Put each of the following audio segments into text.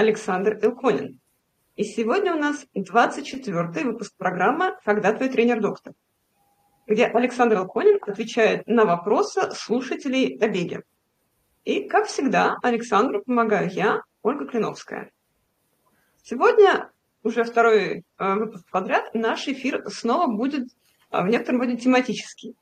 Александр Илконин. И сегодня у нас 24-й выпуск программы «Когда твой тренер-доктор», где Александр Илконин отвечает на вопросы слушателей о беге. И, как всегда, Александру помогаю я, Ольга Клиновская. Сегодня, уже второй э, выпуск подряд, наш эфир снова будет э, в некотором роде тематический.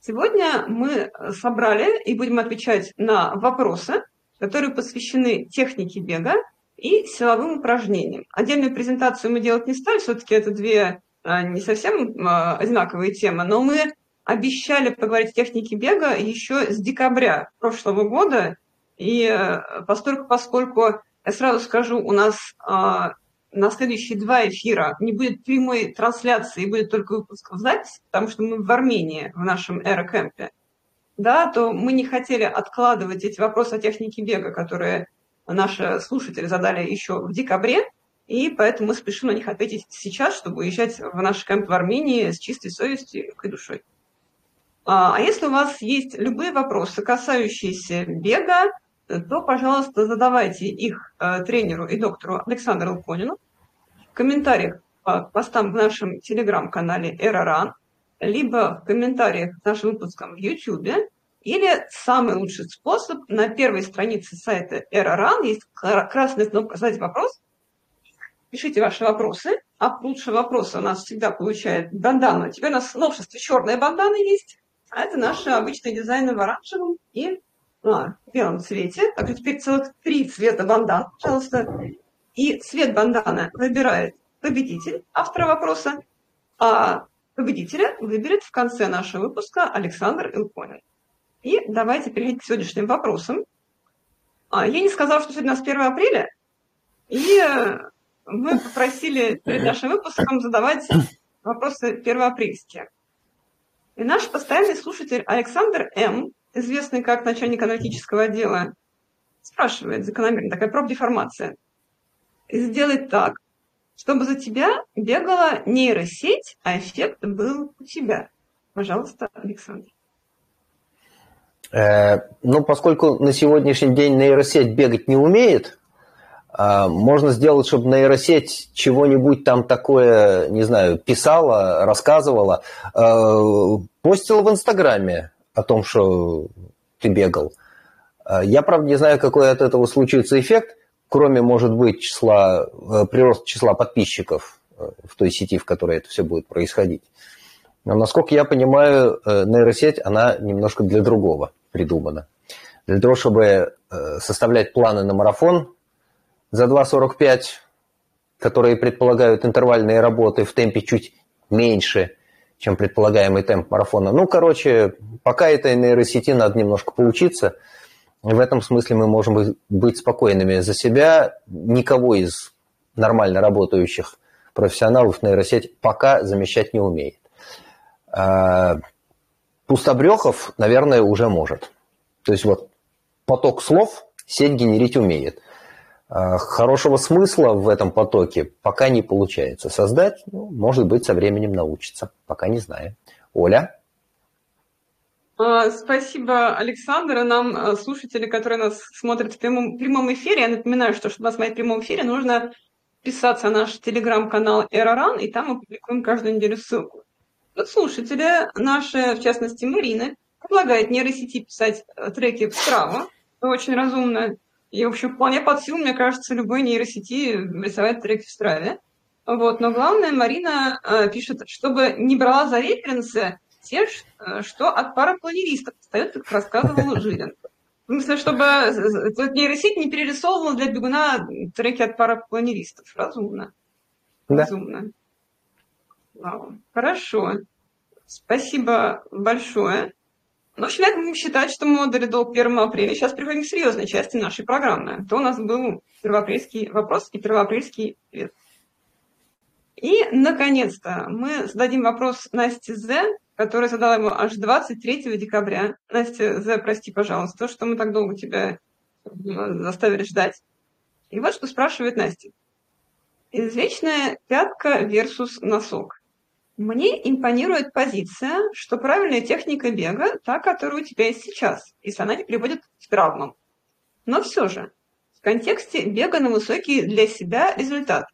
Сегодня мы собрали и будем отвечать на вопросы, которые посвящены технике бега и силовым упражнениям. Отдельную презентацию мы делать не стали, все-таки это две а, не совсем а, одинаковые темы, но мы обещали поговорить о технике бега еще с декабря прошлого года, и э, поскольку, поскольку я сразу скажу, у нас а, на следующие два эфира не будет прямой трансляции, будет только выпуск в запись, потому что мы в Армении, в нашем эрокэмпе, да, то мы не хотели откладывать эти вопросы о технике бега, которые наши слушатели задали еще в декабре, и поэтому мы спешим на них ответить сейчас, чтобы уезжать в наш кемп в Армении с чистой совестью и душой. А, а если у вас есть любые вопросы, касающиеся бега, то, пожалуйста, задавайте их э, тренеру и доктору Александру Луконину в комментариях по постам в нашем телеграм-канале «Эроран», либо в комментариях к нашим выпускам в YouTube, или самый лучший способ на первой странице сайта Errorun есть красная кнопка «Задать вопрос». Пишите ваши вопросы. А лучшие вопросы у нас всегда получает бандана. Теперь у нас в новшестве черная бандана есть. А это наши обычные дизайны в оранжевом и а, белом цвете. Так теперь целых три цвета бандан, пожалуйста. И цвет бандана выбирает победитель автора вопроса, а победителя выберет в конце нашего выпуска Александр Илконин. И давайте перейти к сегодняшним вопросам. А, я не сказала, что сегодня у нас 1 апреля, и мы э, попросили перед нашим выпуском задавать вопросы первоапрельские. И наш постоянный слушатель Александр М., известный как начальник аналитического отдела, спрашивает закономерно, такая профдеформация. Сделать так, чтобы за тебя бегала нейросеть, а эффект был у тебя. Пожалуйста, Александр. Э, ну, поскольку на сегодняшний день нейросеть бегать не умеет, а, можно сделать, чтобы нейросеть чего-нибудь там такое, не знаю, писала, рассказывала, э, постила в Инстаграме о том, что ты бегал. Э, я, правда, не знаю, какой от этого случится эффект, кроме, может быть, числа, прироста числа подписчиков в той сети, в которой это все будет происходить. Но, насколько я понимаю, нейросеть, она немножко для другого придумано. Для того, чтобы э, составлять планы на марафон за 2.45, которые предполагают интервальные работы в темпе чуть меньше, чем предполагаемый темп марафона. Ну, короче, пока этой нейросети надо немножко поучиться. В этом смысле мы можем быть спокойными за себя. Никого из нормально работающих профессионалов нейросеть пока замещать не умеет. А, Пустобрехов, наверное, уже может. То есть вот поток слов сеть генерить умеет. А хорошего смысла в этом потоке пока не получается создать. Ну, может быть, со временем научится. Пока не знаю. Оля? А, спасибо, Александр. И нам слушатели, которые нас смотрят в прямом, прямом эфире, я напоминаю, что чтобы смотреть в прямом эфире, нужно писаться на наш телеграм-канал Эроран, и там мы публикуем каждую неделю ссылку слушатели наши, в частности Марина, предлагает нейросети писать э, треки в Страву. Очень разумно. И, в общем, вполне под силу, мне кажется, любой нейросети рисовать треки в Страве. Вот. Но главное, Марина э, пишет, чтобы не брала за референсы те, э, что от парапланеристов встает, как рассказывал Жилин. В смысле, чтобы нейросеть не перерисовывала для бегуна треки от парапланеристов. Разумно. Да. Разумно. Вау. Хорошо. Спасибо большое. Ну, в общем, я будем считать, что мы отдали долг 1 апреля. Сейчас переходим к серьезной части нашей программы. То у нас был первоапрельский вопрос и первоапрельский ответ. И, наконец-то, мы зададим вопрос Насте З, которая задала его аж 23 декабря. Настя З, прости, пожалуйста, что мы так долго тебя заставили ждать. И вот что спрашивает Настя. Извечная пятка versus носок. Мне импонирует позиция, что правильная техника бега та, которая у тебя есть сейчас, если она не приводит к травмам. Но все же, в контексте бега на высокий для себя результат.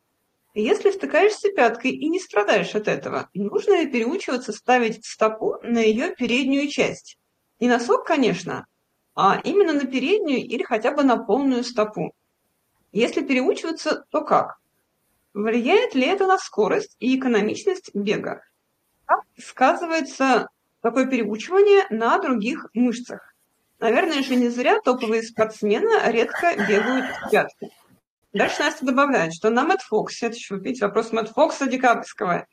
Если втыкаешься пяткой и не страдаешь от этого, нужно ли переучиваться ставить стопу на ее переднюю часть? Не носок, конечно, а именно на переднюю или хотя бы на полную стопу. Если переучиваться, то как? Влияет ли это на скорость и экономичность бега? Как сказывается такое переучивание на других мышцах? Наверное же не зря топовые спортсмены редко бегают в пятку. Дальше Настя добавляет, что на Мэтт Фоксе, это еще, видите, вопрос Мэтт Фокса декабрьского,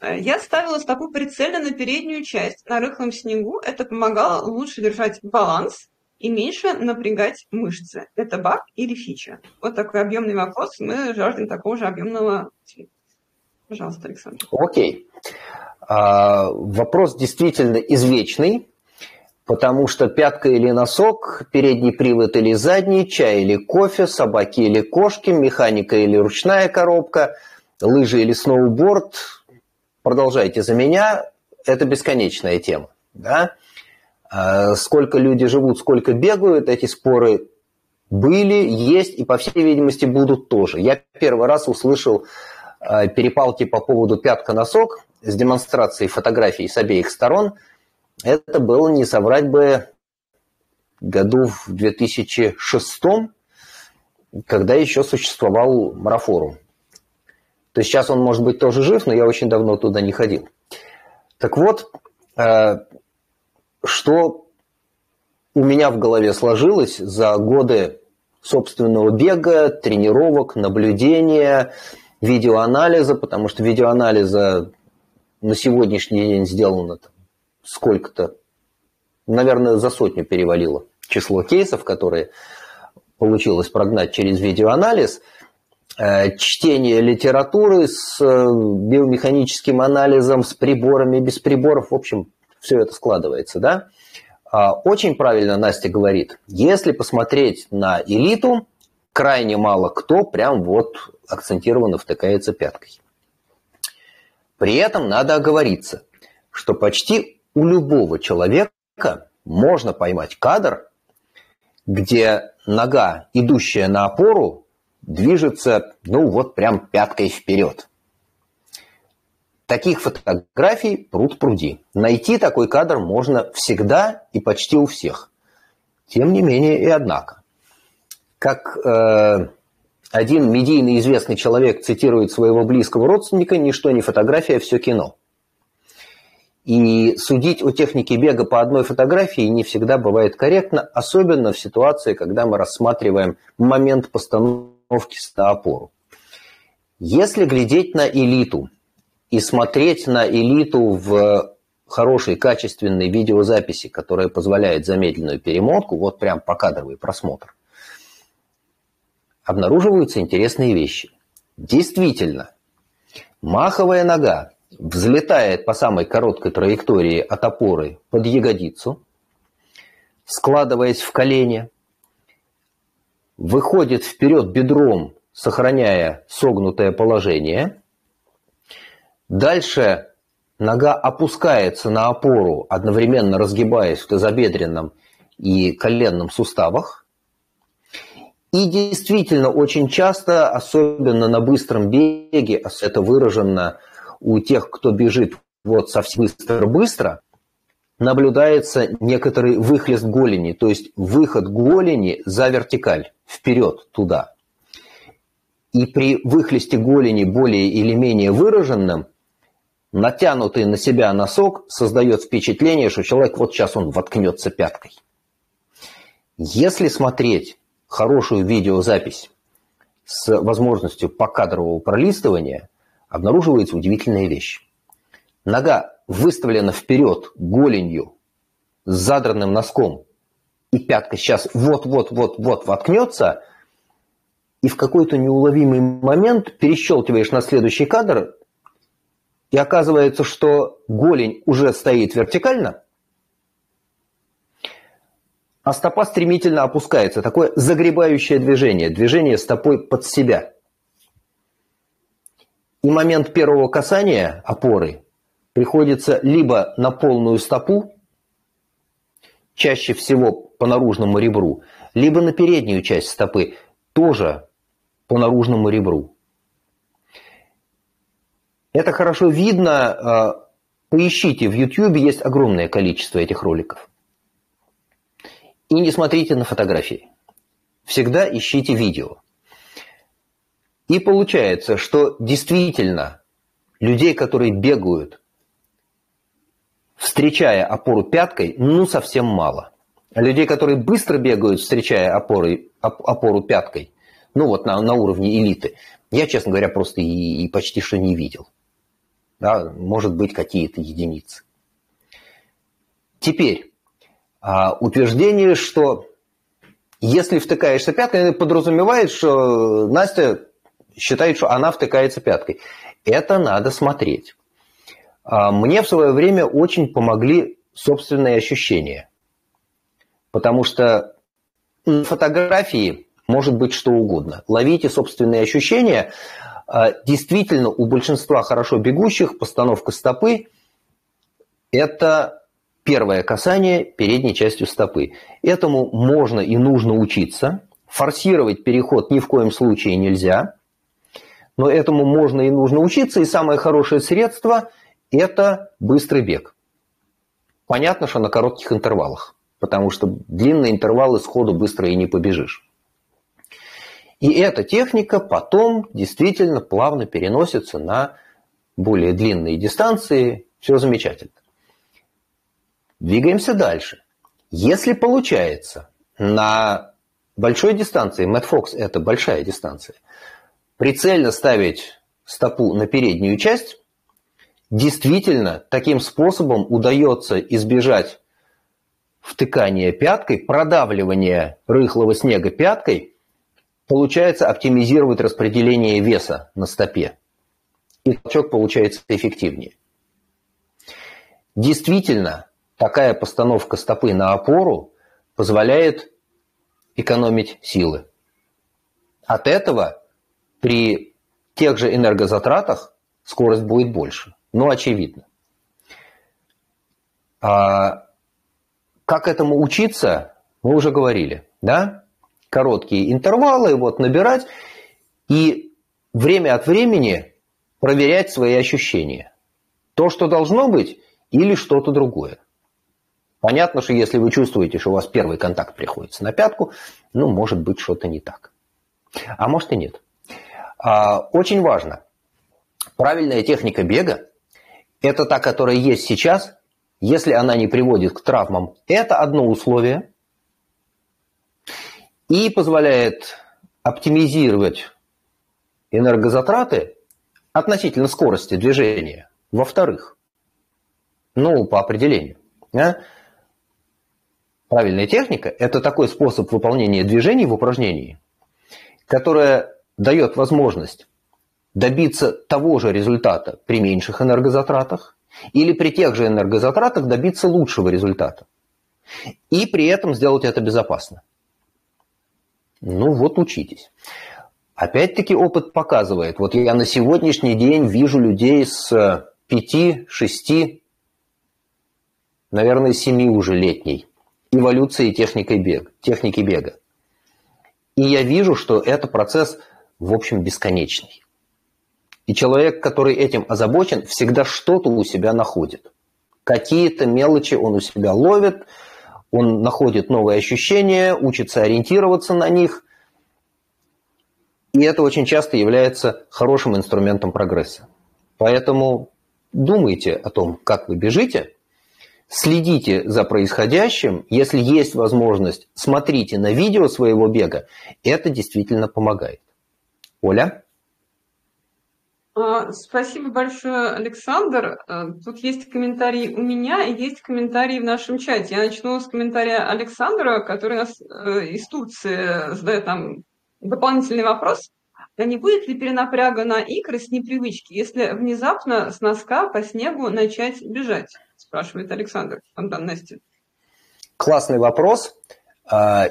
э, я ставила стопу прицельно на переднюю часть, на рыхлом снегу. Это помогало лучше держать баланс и меньше напрягать мышцы. Это баг или фича? Вот такой объемный вопрос. Мы жаждем такого же объемного ответа. Пожалуйста, Александр. Окей. А, вопрос действительно извечный, потому что пятка или носок, передний привод или задний, чай или кофе, собаки или кошки, механика или ручная коробка, лыжи или сноуборд. Продолжайте за меня. Это бесконечная тема. Да? А, сколько люди живут, сколько бегают, эти споры были, есть и, по всей видимости, будут тоже. Я первый раз услышал а, перепалки по поводу пятка-носок с демонстрацией фотографий с обеих сторон. Это было, не соврать бы, году в 2006, когда еще существовал марафорум. То есть сейчас он, может быть, тоже жив, но я очень давно туда не ходил. Так вот, а, что у меня в голове сложилось за годы собственного бега, тренировок, наблюдения, видеоанализа, потому что видеоанализа на сегодняшний день сделано сколько-то, наверное, за сотню перевалило число кейсов, которые получилось прогнать через видеоанализ, э, чтение литературы с э, биомеханическим анализом, с приборами, без приборов, в общем, все это складывается, да? А, очень правильно Настя говорит, если посмотреть на элиту, крайне мало кто прям вот акцентированно втыкается пяткой. При этом надо оговориться, что почти у любого человека можно поймать кадр, где нога, идущая на опору, движется, ну вот прям пяткой вперед. Таких фотографий пруд пруди. Найти такой кадр можно всегда и почти у всех. Тем не менее и однако. Как э, один медийный известный человек цитирует своего близкого родственника, ничто не фотография, все кино. И судить о технике бега по одной фотографии не всегда бывает корректно, особенно в ситуации, когда мы рассматриваем момент постановки на опору. Если глядеть на элиту, и смотреть на элиту в хорошей, качественной видеозаписи, которая позволяет замедленную перемотку, вот прям покадровый просмотр, обнаруживаются интересные вещи. Действительно, маховая нога взлетает по самой короткой траектории от опоры под ягодицу, складываясь в колени, выходит вперед бедром, сохраняя согнутое положение – Дальше нога опускается на опору, одновременно разгибаясь в тазобедренном и коленном суставах. И действительно, очень часто, особенно на быстром беге, это выражено у тех, кто бежит вот совсем быстро-быстро, наблюдается некоторый выхлест голени, то есть выход голени за вертикаль, вперед, туда. И при выхлесте голени более или менее выраженном натянутый на себя носок создает впечатление, что человек вот сейчас он воткнется пяткой. Если смотреть хорошую видеозапись с возможностью покадрового пролистывания, обнаруживается удивительная вещь. Нога выставлена вперед голенью с задранным носком, и пятка сейчас вот-вот-вот-вот воткнется, и в какой-то неуловимый момент перещелкиваешь на следующий кадр, и оказывается, что голень уже стоит вертикально, а стопа стремительно опускается. Такое загребающее движение, движение стопой под себя. И момент первого касания опоры приходится либо на полную стопу, чаще всего по наружному ребру, либо на переднюю часть стопы, тоже по наружному ребру. Это хорошо видно. А, поищите в YouTube, есть огромное количество этих роликов. И не смотрите на фотографии. Всегда ищите видео. И получается, что действительно людей, которые бегают, встречая опору пяткой, ну совсем мало. А людей, которые быстро бегают, встречая опоры, опору пяткой, ну вот на, на уровне элиты, я, честно говоря, просто и, и почти что не видел да, может быть какие-то единицы. Теперь, а, утверждение, что если втыкаешься пяткой, подразумевает, что Настя считает, что она втыкается пяткой. Это надо смотреть. А, мне в свое время очень помогли собственные ощущения. Потому что на фотографии может быть что угодно. Ловите собственные ощущения, действительно, у большинства хорошо бегущих постановка стопы – это первое касание передней частью стопы. Этому можно и нужно учиться. Форсировать переход ни в коем случае нельзя. Но этому можно и нужно учиться. И самое хорошее средство – это быстрый бег. Понятно, что на коротких интервалах. Потому что длинные интервалы сходу быстро и не побежишь. И эта техника потом действительно плавно переносится на более длинные дистанции. Все замечательно. Двигаемся дальше. Если получается на большой дистанции, Мэтт Фокс – это большая дистанция, прицельно ставить стопу на переднюю часть, действительно таким способом удается избежать втыкания пяткой, продавливания рыхлого снега пяткой – получается оптимизировать распределение веса на стопе. И толчок получается эффективнее. Действительно, такая постановка стопы на опору позволяет экономить силы. От этого при тех же энергозатратах скорость будет больше. Ну, очевидно. А как этому учиться, мы уже говорили. Да? Короткие интервалы, вот набирать и время от времени проверять свои ощущения. То, что должно быть, или что-то другое. Понятно, что если вы чувствуете, что у вас первый контакт приходится на пятку, ну, может быть, что-то не так. А может и нет. А, очень важно. Правильная техника бега – это та, которая есть сейчас. Если она не приводит к травмам, это одно условие и позволяет оптимизировать энергозатраты относительно скорости движения. Во-вторых, ну, по определению, да, правильная техника – это такой способ выполнения движений в упражнении, которая дает возможность добиться того же результата при меньших энергозатратах или при тех же энергозатратах добиться лучшего результата. И при этом сделать это безопасно. Ну вот учитесь. Опять-таки опыт показывает. Вот я на сегодняшний день вижу людей с 5, 6, наверное, 7 уже летней эволюцией техникой бег, техники бега. И я вижу, что это процесс, в общем, бесконечный. И человек, который этим озабочен, всегда что-то у себя находит. Какие-то мелочи он у себя ловит – он находит новые ощущения, учится ориентироваться на них, и это очень часто является хорошим инструментом прогресса. Поэтому думайте о том, как вы бежите, следите за происходящим, если есть возможность, смотрите на видео своего бега, это действительно помогает. Оля? А, спасибо большое, Александр. А, тут есть комментарии у меня и есть комментарии в нашем чате. Я начну с комментария Александра, который нас э, из Турции задает там дополнительный вопрос. А не будет ли перенапряга на икры с непривычки, если внезапно с носка по снегу начать бежать? Спрашивает Александр, фонтан Настя. Классный вопрос,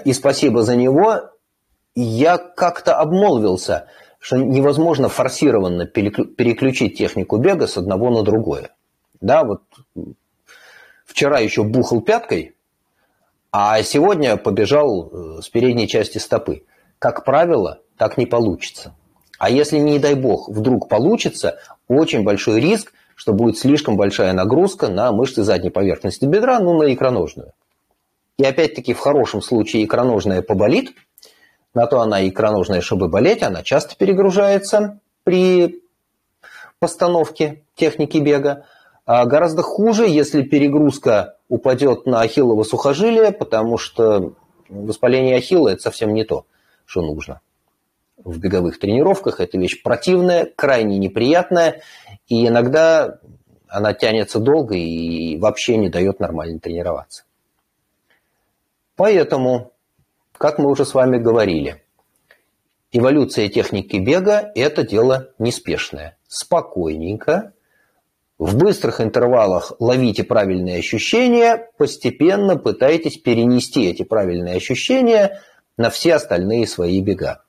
и спасибо за него. Я как-то обмолвился – что невозможно форсированно переключить технику бега с одного на другое. Да, вот вчера еще бухал пяткой, а сегодня побежал э, с передней части стопы. Как правило, так не получится. А если, не дай бог, вдруг получится, очень большой риск, что будет слишком большая нагрузка на мышцы задней поверхности бедра, ну, на икроножную. И опять-таки в хорошем случае икроножная поболит – на то она икроножная, чтобы болеть, она часто перегружается при постановке техники бега. А гораздо хуже, если перегрузка упадет на ахиллово сухожилие, потому что воспаление ахилла – это совсем не то, что нужно. В беговых тренировках это вещь противная, крайне неприятная, и иногда она тянется долго и вообще не дает нормально тренироваться. Поэтому как мы уже с вами говорили, эволюция техники бега – это дело неспешное. Спокойненько, в быстрых интервалах ловите правильные ощущения, постепенно пытайтесь перенести эти правильные ощущения на все остальные свои бега.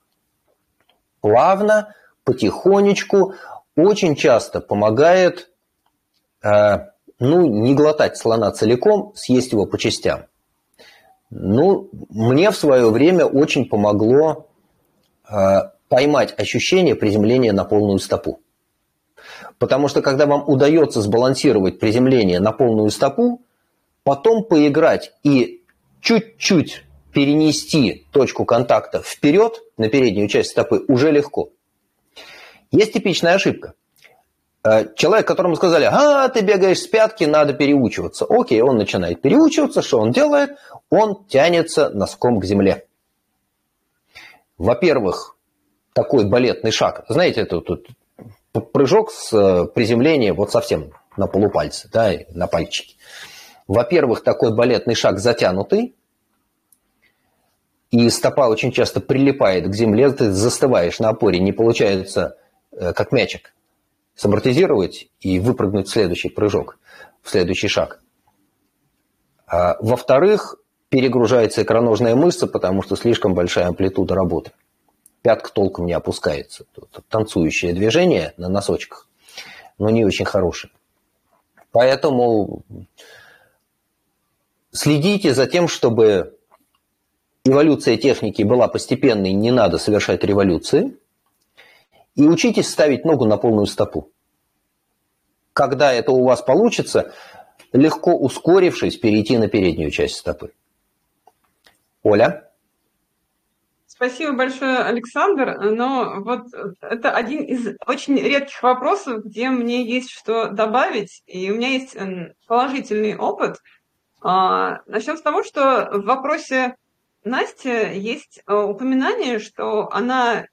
Плавно, потихонечку, очень часто помогает э, ну, не глотать слона целиком, съесть его по частям. Ну, мне в свое время очень помогло э, поймать ощущение приземления на полную стопу. Потому что когда вам удается сбалансировать приземление на полную стопу, потом поиграть и чуть-чуть перенести точку контакта вперед на переднюю часть стопы уже легко. Есть типичная ошибка. Э, человек, которому сказали, а, ты бегаешь с пятки, надо переучиваться. Окей, он начинает переучиваться, что он делает? Он тянется носком к земле. Во-первых, такой балетный шаг. Знаете, это тут прыжок с э, приземления вот совсем на полупальце, да, на пальчики. Во-первых, такой балетный шаг затянутый, и стопа очень часто прилипает к земле, ты застываешь на опоре, не получается э, как мячик самортизировать и выпрыгнуть в следующий прыжок, в следующий шаг. А, во-вторых, перегружается икроножная мышца, потому что слишком большая амплитуда работы. Пятка толком не опускается. Танцующее движение на носочках, но не очень хорошее. Поэтому следите за тем, чтобы эволюция техники была постепенной, не надо совершать революции – и учитесь ставить ногу на полную стопу. Когда это у вас получится, легко ускорившись, перейти на переднюю часть стопы. Оля? Спасибо большое, Александр. Но вот это один из очень редких вопросов, где мне есть что добавить, и у меня есть положительный опыт. А, Начнем с того, что в вопросе Насти есть э, упоминание, что она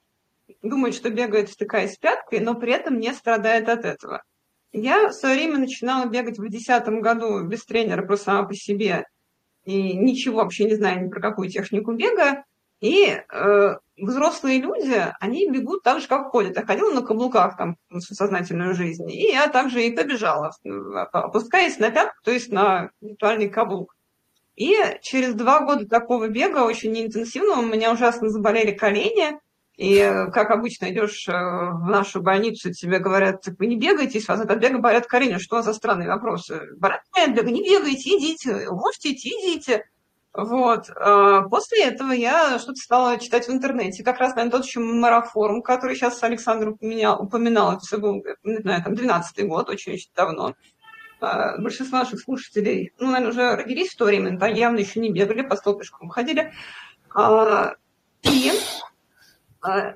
думает, что бегает, втыкаясь пяткой, но при этом не страдает от этого. Я в свое время начинала бегать в 2010 году без тренера, просто сама по себе, и ничего вообще не знаю ни про какую технику бега. И э, взрослые люди, они бегут так же, как ходят. Я ходила на каблуках там всю сознательную жизнь, и я также и побежала, опускаясь на пятку, то есть на виртуальный каблук. И через два года такого бега, очень интенсивного, у меня ужасно заболели колени, и, как обычно, идешь э, в нашу больницу, тебе говорят, вы не бегаете, вас от бега болят колени. Что за странные вопросы? Болят от бега, не бегайте, идите, можете идти, идите. Вот. А после этого я что-то стала читать в интернете. Как раз, наверное, тот еще марафорум, который сейчас Александр упоминал, упоминал это был, не знаю, там, 12-й год, очень-очень давно. Большинство наших слушателей, ну, наверное, уже родились в то время, да, явно еще не бегали, по столбишкам ходили. А, и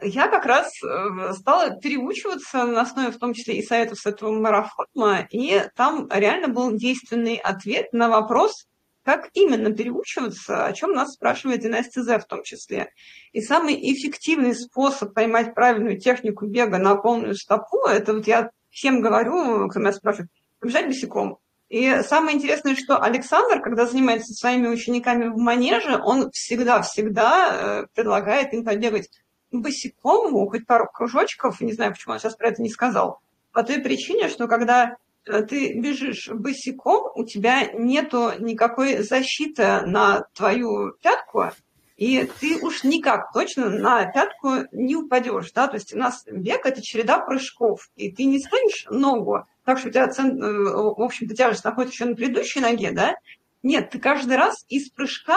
я как раз э, стала переучиваться на основе в том числе и советов с этого марафона, и там реально был действенный ответ на вопрос, как именно переучиваться, о чем нас спрашивает Династия З в том числе. И самый эффективный способ поймать правильную технику бега на полную стопу, это вот я всем говорю, кто меня спрашивает, побежать босиком. И самое интересное, что Александр, когда занимается своими учениками в манеже, он всегда-всегда э, предлагает им побегать босиком, хоть пару кружочков, не знаю, почему он сейчас про это не сказал, по той причине, что когда э, ты бежишь босиком, у тебя нету никакой защиты на твою пятку, и ты уж никак точно на пятку не упадешь, да, то есть у нас бег – это череда прыжков, и ты не станешь ногу, так что у тебя, э, в общем-то, тяжесть находится еще на предыдущей ноге, да, нет, ты каждый раз из прыжка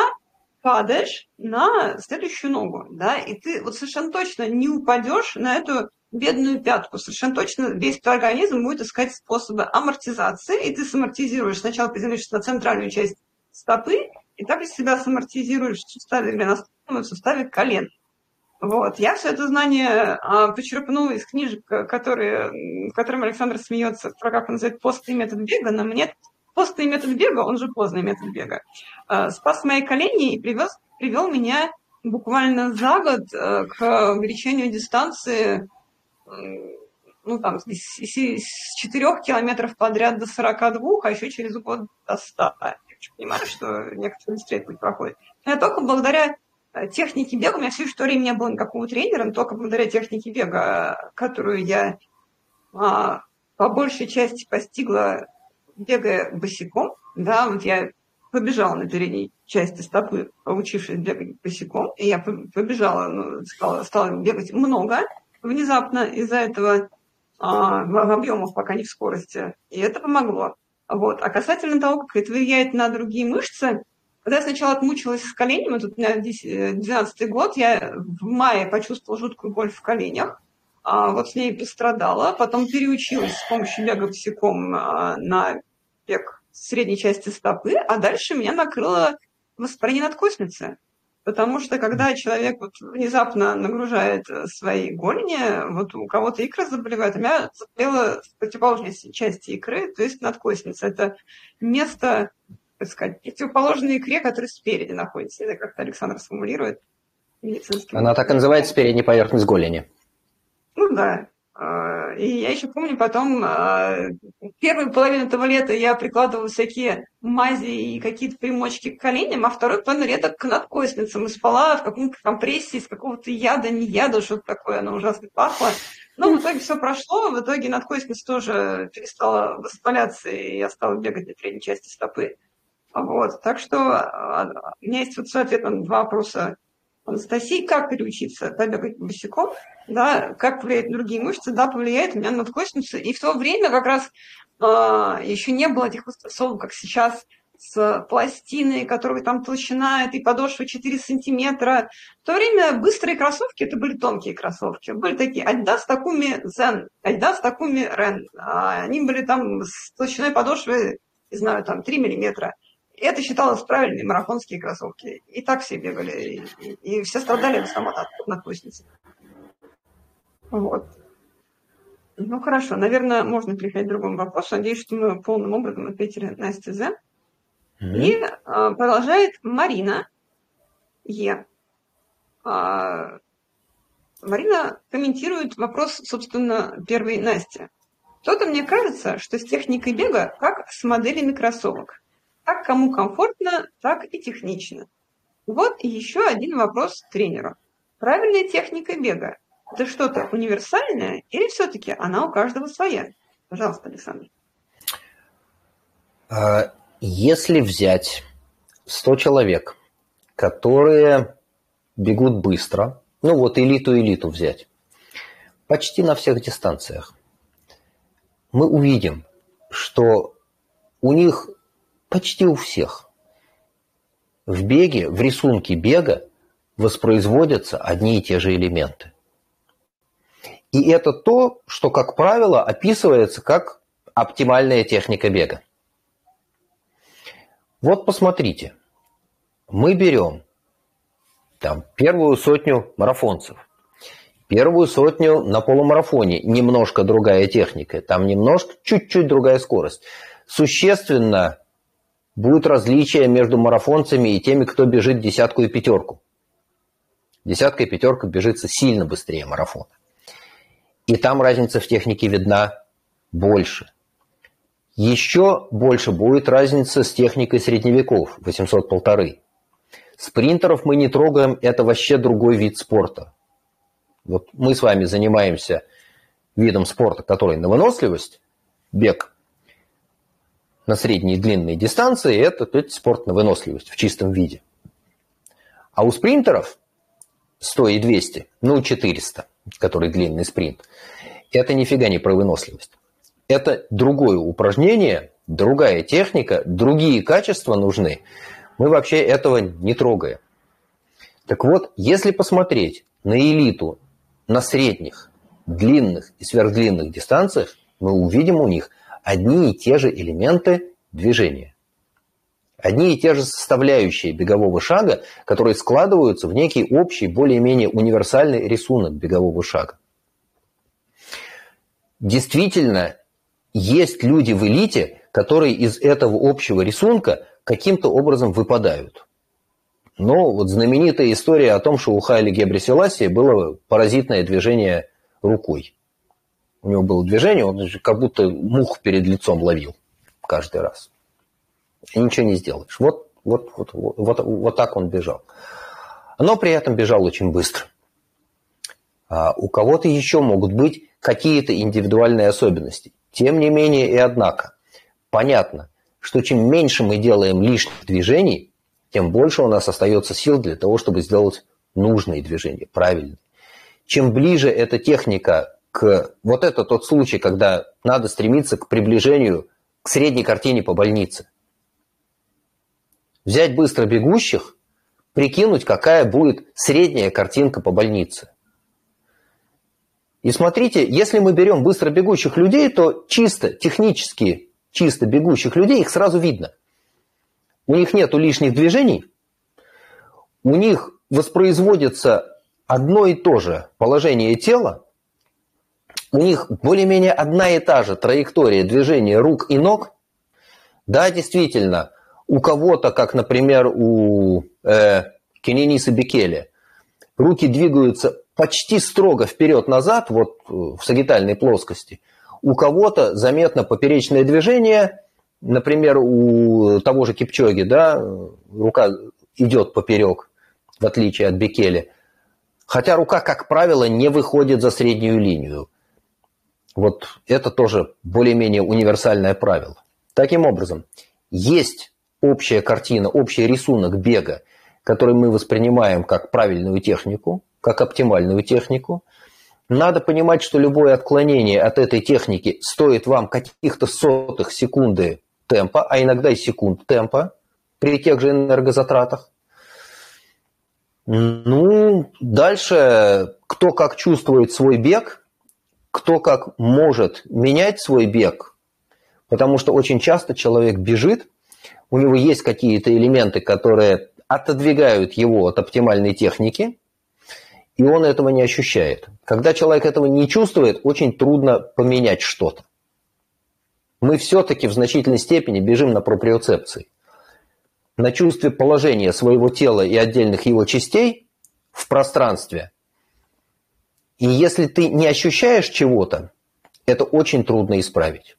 падаешь на следующую ногу, да, и ты вот совершенно точно не упадешь на эту бедную пятку. Совершенно точно весь твой организм будет искать способы амортизации, и ты самортизируешь. Сначала приземлишься на центральную часть стопы, и так себя самортизируешь в суставе голеностопного в суставе колен. Вот. Я все это знание а, почерпну из книжек, которые, в котором Александр смеется, про как он называет постный метод бега, но мне постный метод бега, он же поздний метод бега, а, спас мои колени и привез, привел меня буквально за год а, к увеличению дистанции ну, там, с, с 4 километров подряд до 42, а еще через год до 100. Я понимаю, что некоторые быстрее путь проходят. Я только благодаря э, технике бега, у меня всю историю не было никакого тренера, но только благодаря технике бега, которую я а, по большей части постигла, бегая босиком, да, вот я побежала на передней части стопы, поучившись бегать босиком, и я побежала, ну, стала, стала бегать много, внезапно из-за этого а, в объемах, пока не в скорости. И это помогло. Вот. А касательно того, как это влияет на другие мышцы, когда я сначала отмучилась с коленями, тут у меня 12 э, год, я в мае почувствовала жуткую боль в коленях, вот с ней пострадала, потом переучилась с помощью бега босиком а, на бег средней части стопы, а дальше меня накрыло воспаление надкосницы. Потому что когда человек вот внезапно нагружает э, свои голени, вот у кого-то икра заболевает, у меня заболела с противоположной части икры, то есть надкосница. Это место, так сказать, противоположной икре, которая спереди находится. Это как-то Александр сформулирует. Она так и называется передняя поверхность голени. Ну да. А, и я еще помню потом, а, первую половину этого лета я прикладывала всякие мази и какие-то примочки к коленям, а вторую половину лета к надкосницам. И спала в каком-то компрессии из какого-то яда, не яда, что-то такое, оно ужасно пахло. Но в итоге все прошло, в итоге надкосница тоже перестала воспаляться, и я стала бегать на передней части стопы. Вот. Так что а, у меня есть вот ответ на два вопроса Анастасии, как переучиться побегать босиком, да, как повлияет другие мышцы, да, повлияет у меня на надкосницу. И в то время как раз э, еще не было этих высот, как сейчас, с пластиной, которая там толщина этой подошвы 4 сантиметра. В то время быстрые кроссовки, это были тонкие кроссовки. Были такие Adidas Takumi Zen, Adidas Takumi Ren. Они были там с толщиной подошвы, не знаю, там 3 миллиметра это считалось правильные марафонские кроссовки. И так все бегали, и, и, и все страдали в основном от надкусницы. Вот. Ну хорошо, наверное, можно переходить к другому вопросу. Надеюсь, что мы полным образом ответили на СТЗ. Mm-hmm. И а, продолжает Марина Е. А, Марина комментирует вопрос, собственно, первой Насти. Кто-то мне кажется, что с техникой бега как с моделями кроссовок. Как кому комфортно, так и технично. Вот еще один вопрос тренеру. Правильная техника бега – это что-то универсальное или все-таки она у каждого своя? Пожалуйста, Александр. А, если взять 100 человек, которые бегут быстро, ну вот элиту-элиту взять, почти на всех дистанциях, мы увидим, что у них почти у всех. В беге, в рисунке бега воспроизводятся одни и те же элементы. И это то, что, как правило, описывается как оптимальная техника бега. Вот посмотрите, мы берем там, первую сотню марафонцев, первую сотню на полумарафоне, немножко другая техника, там немножко, чуть-чуть другая скорость. Существенно будет различие между марафонцами и теми, кто бежит десятку и пятерку. Десятка и пятерка бежится сильно быстрее марафона. И там разница в технике видна больше. Еще больше будет разница с техникой средневеков, 800 полторы. Спринтеров мы не трогаем, это вообще другой вид спорта. Вот мы с вами занимаемся видом спорта, который на выносливость, бег на средние и длинные дистанции, это, это спорт на выносливость в чистом виде. А у спринтеров 100 и 200, ну 400, который длинный спринт, это нифига не про выносливость. Это другое упражнение, другая техника, другие качества нужны. Мы вообще этого не трогаем. Так вот, если посмотреть на элиту на средних, длинных и сверхдлинных дистанциях, мы увидим у них одни и те же элементы движения. Одни и те же составляющие бегового шага, которые складываются в некий общий, более-менее универсальный рисунок бегового шага. Действительно, есть люди в элите, которые из этого общего рисунка каким-то образом выпадают. Но вот знаменитая история о том, что у Хайли Гебриселасия было паразитное движение рукой. У него было движение, он как будто мух перед лицом ловил каждый раз. И ничего не сделаешь. Вот, вот, вот, вот, вот так он бежал. Но при этом бежал очень быстро. А у кого-то еще могут быть какие-то индивидуальные особенности. Тем не менее и однако, понятно, что чем меньше мы делаем лишних движений, тем больше у нас остается сил для того, чтобы сделать нужные движения, правильные. Чем ближе эта техника к... Вот это тот случай, когда надо стремиться к приближению к средней картине по больнице. Взять быстро бегущих, прикинуть, какая будет средняя картинка по больнице. И смотрите, если мы берем быстро бегущих людей, то чисто технически чисто бегущих людей их сразу видно – у них нет лишних движений, у них воспроизводится одно и то же положение тела, у них более-менее одна и та же траектория движения рук и ног. Да, действительно, у кого-то, как, например, у э, Кенениса Бекеля, руки двигаются почти строго вперед-назад, вот э, в сагитальной плоскости. У кого-то заметно поперечное движение, например, у того же Кипчоги, да, рука идет поперек, в отличие от Бекели. Хотя рука, как правило, не выходит за среднюю линию. Вот это тоже более-менее универсальное правило. Таким образом, есть общая картина, общий рисунок бега, который мы воспринимаем как правильную технику, как оптимальную технику. Надо понимать, что любое отклонение от этой техники стоит вам каких-то сотых секунды темпа, а иногда и секунд темпа при тех же энергозатратах. Ну, дальше кто как чувствует свой бег, кто как может менять свой бег, потому что очень часто человек бежит, у него есть какие-то элементы, которые отодвигают его от оптимальной техники, и он этого не ощущает. Когда человек этого не чувствует, очень трудно поменять что-то мы все-таки в значительной степени бежим на проприоцепции. На чувстве положения своего тела и отдельных его частей в пространстве. И если ты не ощущаешь чего-то, это очень трудно исправить.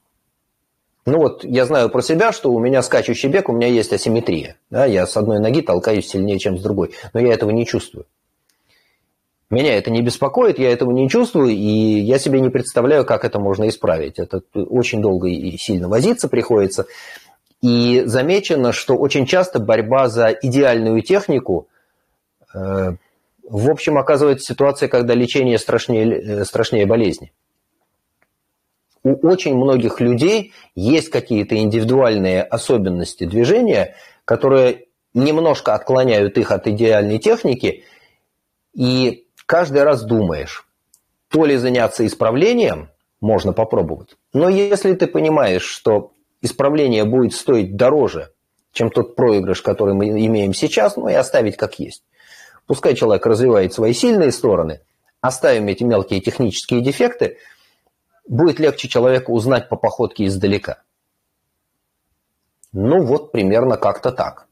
Ну вот, я знаю про себя, что у меня скачущий бег, у меня есть асимметрия. Да, я с одной ноги толкаюсь сильнее, чем с другой. Но я этого не чувствую. Меня это не беспокоит, я этого не чувствую, и я себе не представляю, как это можно исправить. Это очень долго и сильно возиться приходится. И замечено, что очень часто борьба за идеальную технику, э, в общем, оказывается ситуация, когда лечение страшнее, э, страшнее болезни. У очень многих людей есть какие-то индивидуальные особенности движения, которые немножко отклоняют их от идеальной техники, и каждый раз думаешь, то ли заняться исправлением, можно попробовать. Но если ты понимаешь, что исправление будет стоить дороже, чем тот проигрыш, который мы имеем сейчас, ну и оставить как есть. Пускай человек развивает свои сильные стороны, оставим эти мелкие технические дефекты, будет легче человеку узнать по походке издалека. Ну вот примерно как-то так.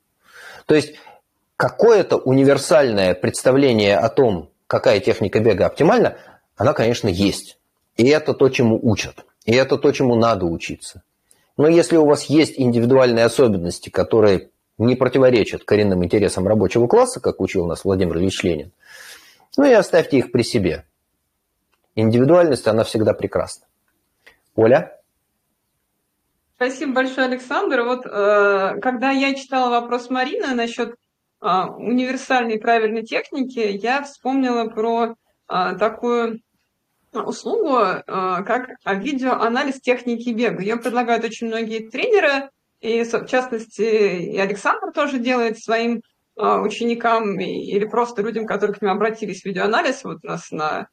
То есть какое-то универсальное представление о том, какая техника бега оптимальна, она, конечно, есть. И это то, чему учат. И это то, чему надо учиться. Но если у вас есть индивидуальные особенности, которые не противоречат коренным интересам рабочего класса, как учил нас Владимир Ильич Ленин, ну и оставьте их при себе. Индивидуальность, она всегда прекрасна. Оля? Спасибо большое, Александр. Вот э, когда я читала вопрос Марины насчет э, универсальной правильной техники, я вспомнила про э, такую услугу, э, как видеоанализ техники бега. Ее предлагают очень многие тренеры, и в частности и Александр тоже делает своим э, ученикам или просто людям, которые к ним обратились видеоанализ. Вот у нас на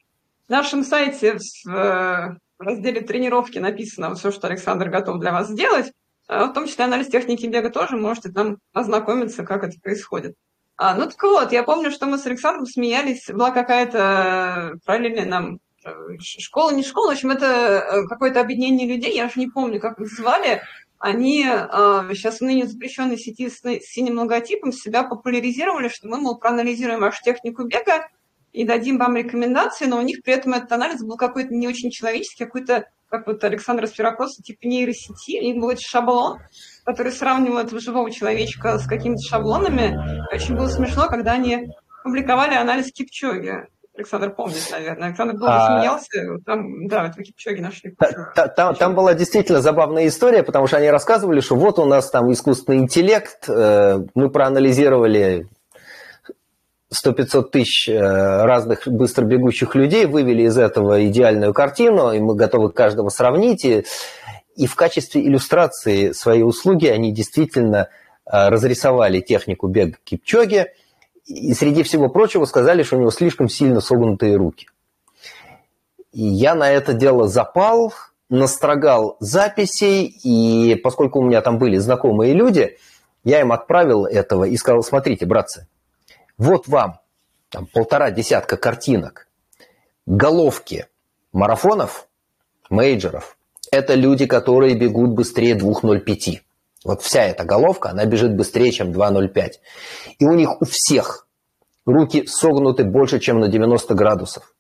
нашем сайте в э, разделе тренировки написано все, что Александр готов для вас сделать. В том числе анализ техники бега тоже можете там ознакомиться, как это происходит. А, ну так вот, я помню, что мы с Александром смеялись, была какая-то параллельная нам Э, школа, не школа, в общем, это э, какое-то объединение людей, я уже не помню, как их звали, они сейчас в ныне запрещенной сети с синим логотипом себя популяризировали, что мы, мол, проанализируем вашу технику бега и дадим вам рекомендации, но у них при этом этот анализ был какой-то не очень человеческий, какой-то, как вот Александр Спирокос, типа нейросети, у них был этот шаблон, который сравнивал живого человечка с какими-то шаблонами. Очень было смешно, когда они публиковали анализ Кипчоги. Александр помнит, наверное. Александр долго а... смеялся. Там, да, в Кипчоге нашли. Там, там, там была действительно забавная история, потому что они рассказывали, что вот у нас там искусственный интеллект, э, мы проанализировали 100-500 тысяч э, разных быстро бегущих людей, вывели из этого идеальную картину, и мы готовы каждого сравнить. И, и в качестве иллюстрации своей услуги они действительно э, разрисовали технику бега Кипчоги, и среди всего прочего сказали, что у него слишком сильно согнутые руки. И я на это дело запал, настрогал записей, и поскольку у меня там были знакомые люди, я им отправил этого и сказал, смотрите, братцы, вот вам там, полтора десятка картинок, головки марафонов, мейджеров. Это люди, которые бегут быстрее 2.05. Вот вся эта головка, она бежит быстрее, чем 2.05. И у них у всех руки согнуты больше, чем на 90 градусов.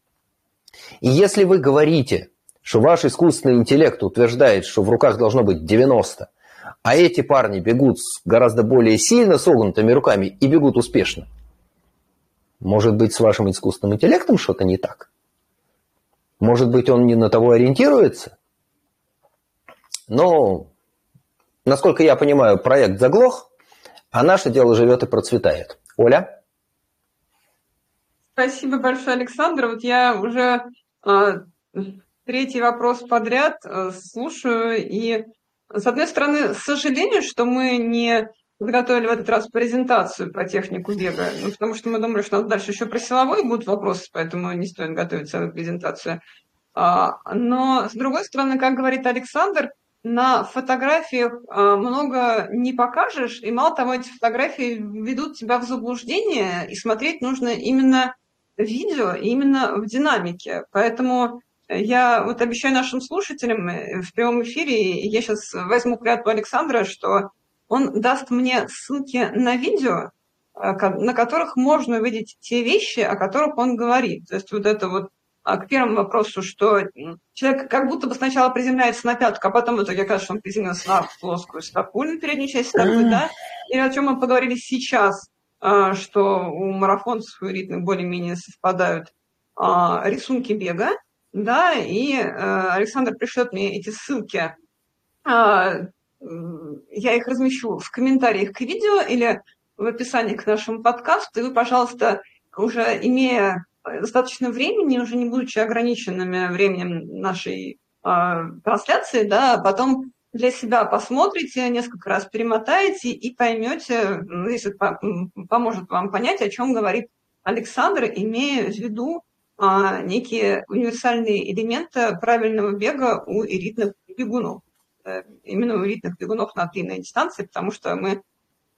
И если вы говорите, что ваш искусственный интеллект утверждает, что в руках должно быть 90, а эти парни бегут с гораздо более сильно согнутыми руками и бегут успешно, может быть, с вашим искусственным интеллектом что-то не так? Может быть, он не на того ориентируется? Но насколько я понимаю, проект заглох, а наше дело живет и процветает. Оля? Спасибо большое, Александр. Вот я уже э, третий вопрос подряд э, слушаю. И, с одной стороны, сожалению, что мы не подготовили в этот раз презентацию про технику бега, ну, потому что мы думали, что дальше еще про силовой будут вопросы, поэтому не стоит готовить целую презентацию. А, но, с другой стороны, как говорит Александр, на фотографиях а, много не покажешь, и мало того, эти фотографии ведут тебя в заблуждение, и смотреть нужно именно видео, именно в динамике. Поэтому я вот обещаю нашим слушателям э, в прямом эфире, я сейчас возьму клятву Александра, что он даст мне ссылки на видео, а, на которых можно увидеть те вещи, о которых он говорит. То есть вот это вот к первому вопросу, что человек как будто бы сначала приземляется на пятку, а потом в итоге кажется, что он приземлился на плоскую стопу, на переднюю часть стопы, да? Или о чем мы поговорили сейчас, а, что у марафонцев и ритмы более-менее совпадают а, рисунки бега, да, и Александр пришлет мне эти ссылки, я их размещу в комментариях к видео или в описании к нашему подкасту, и вы, пожалуйста, уже имея достаточно времени, уже не будучи ограниченными временем нашей э, трансляции, да, потом для себя посмотрите, несколько раз перемотаете и поймете, ну, если поможет вам понять, о чем говорит Александр, имея в виду а, некие универсальные элементы правильного бега у элитных бегунов. Э, именно у элитных бегунов на длинной дистанции, потому что мы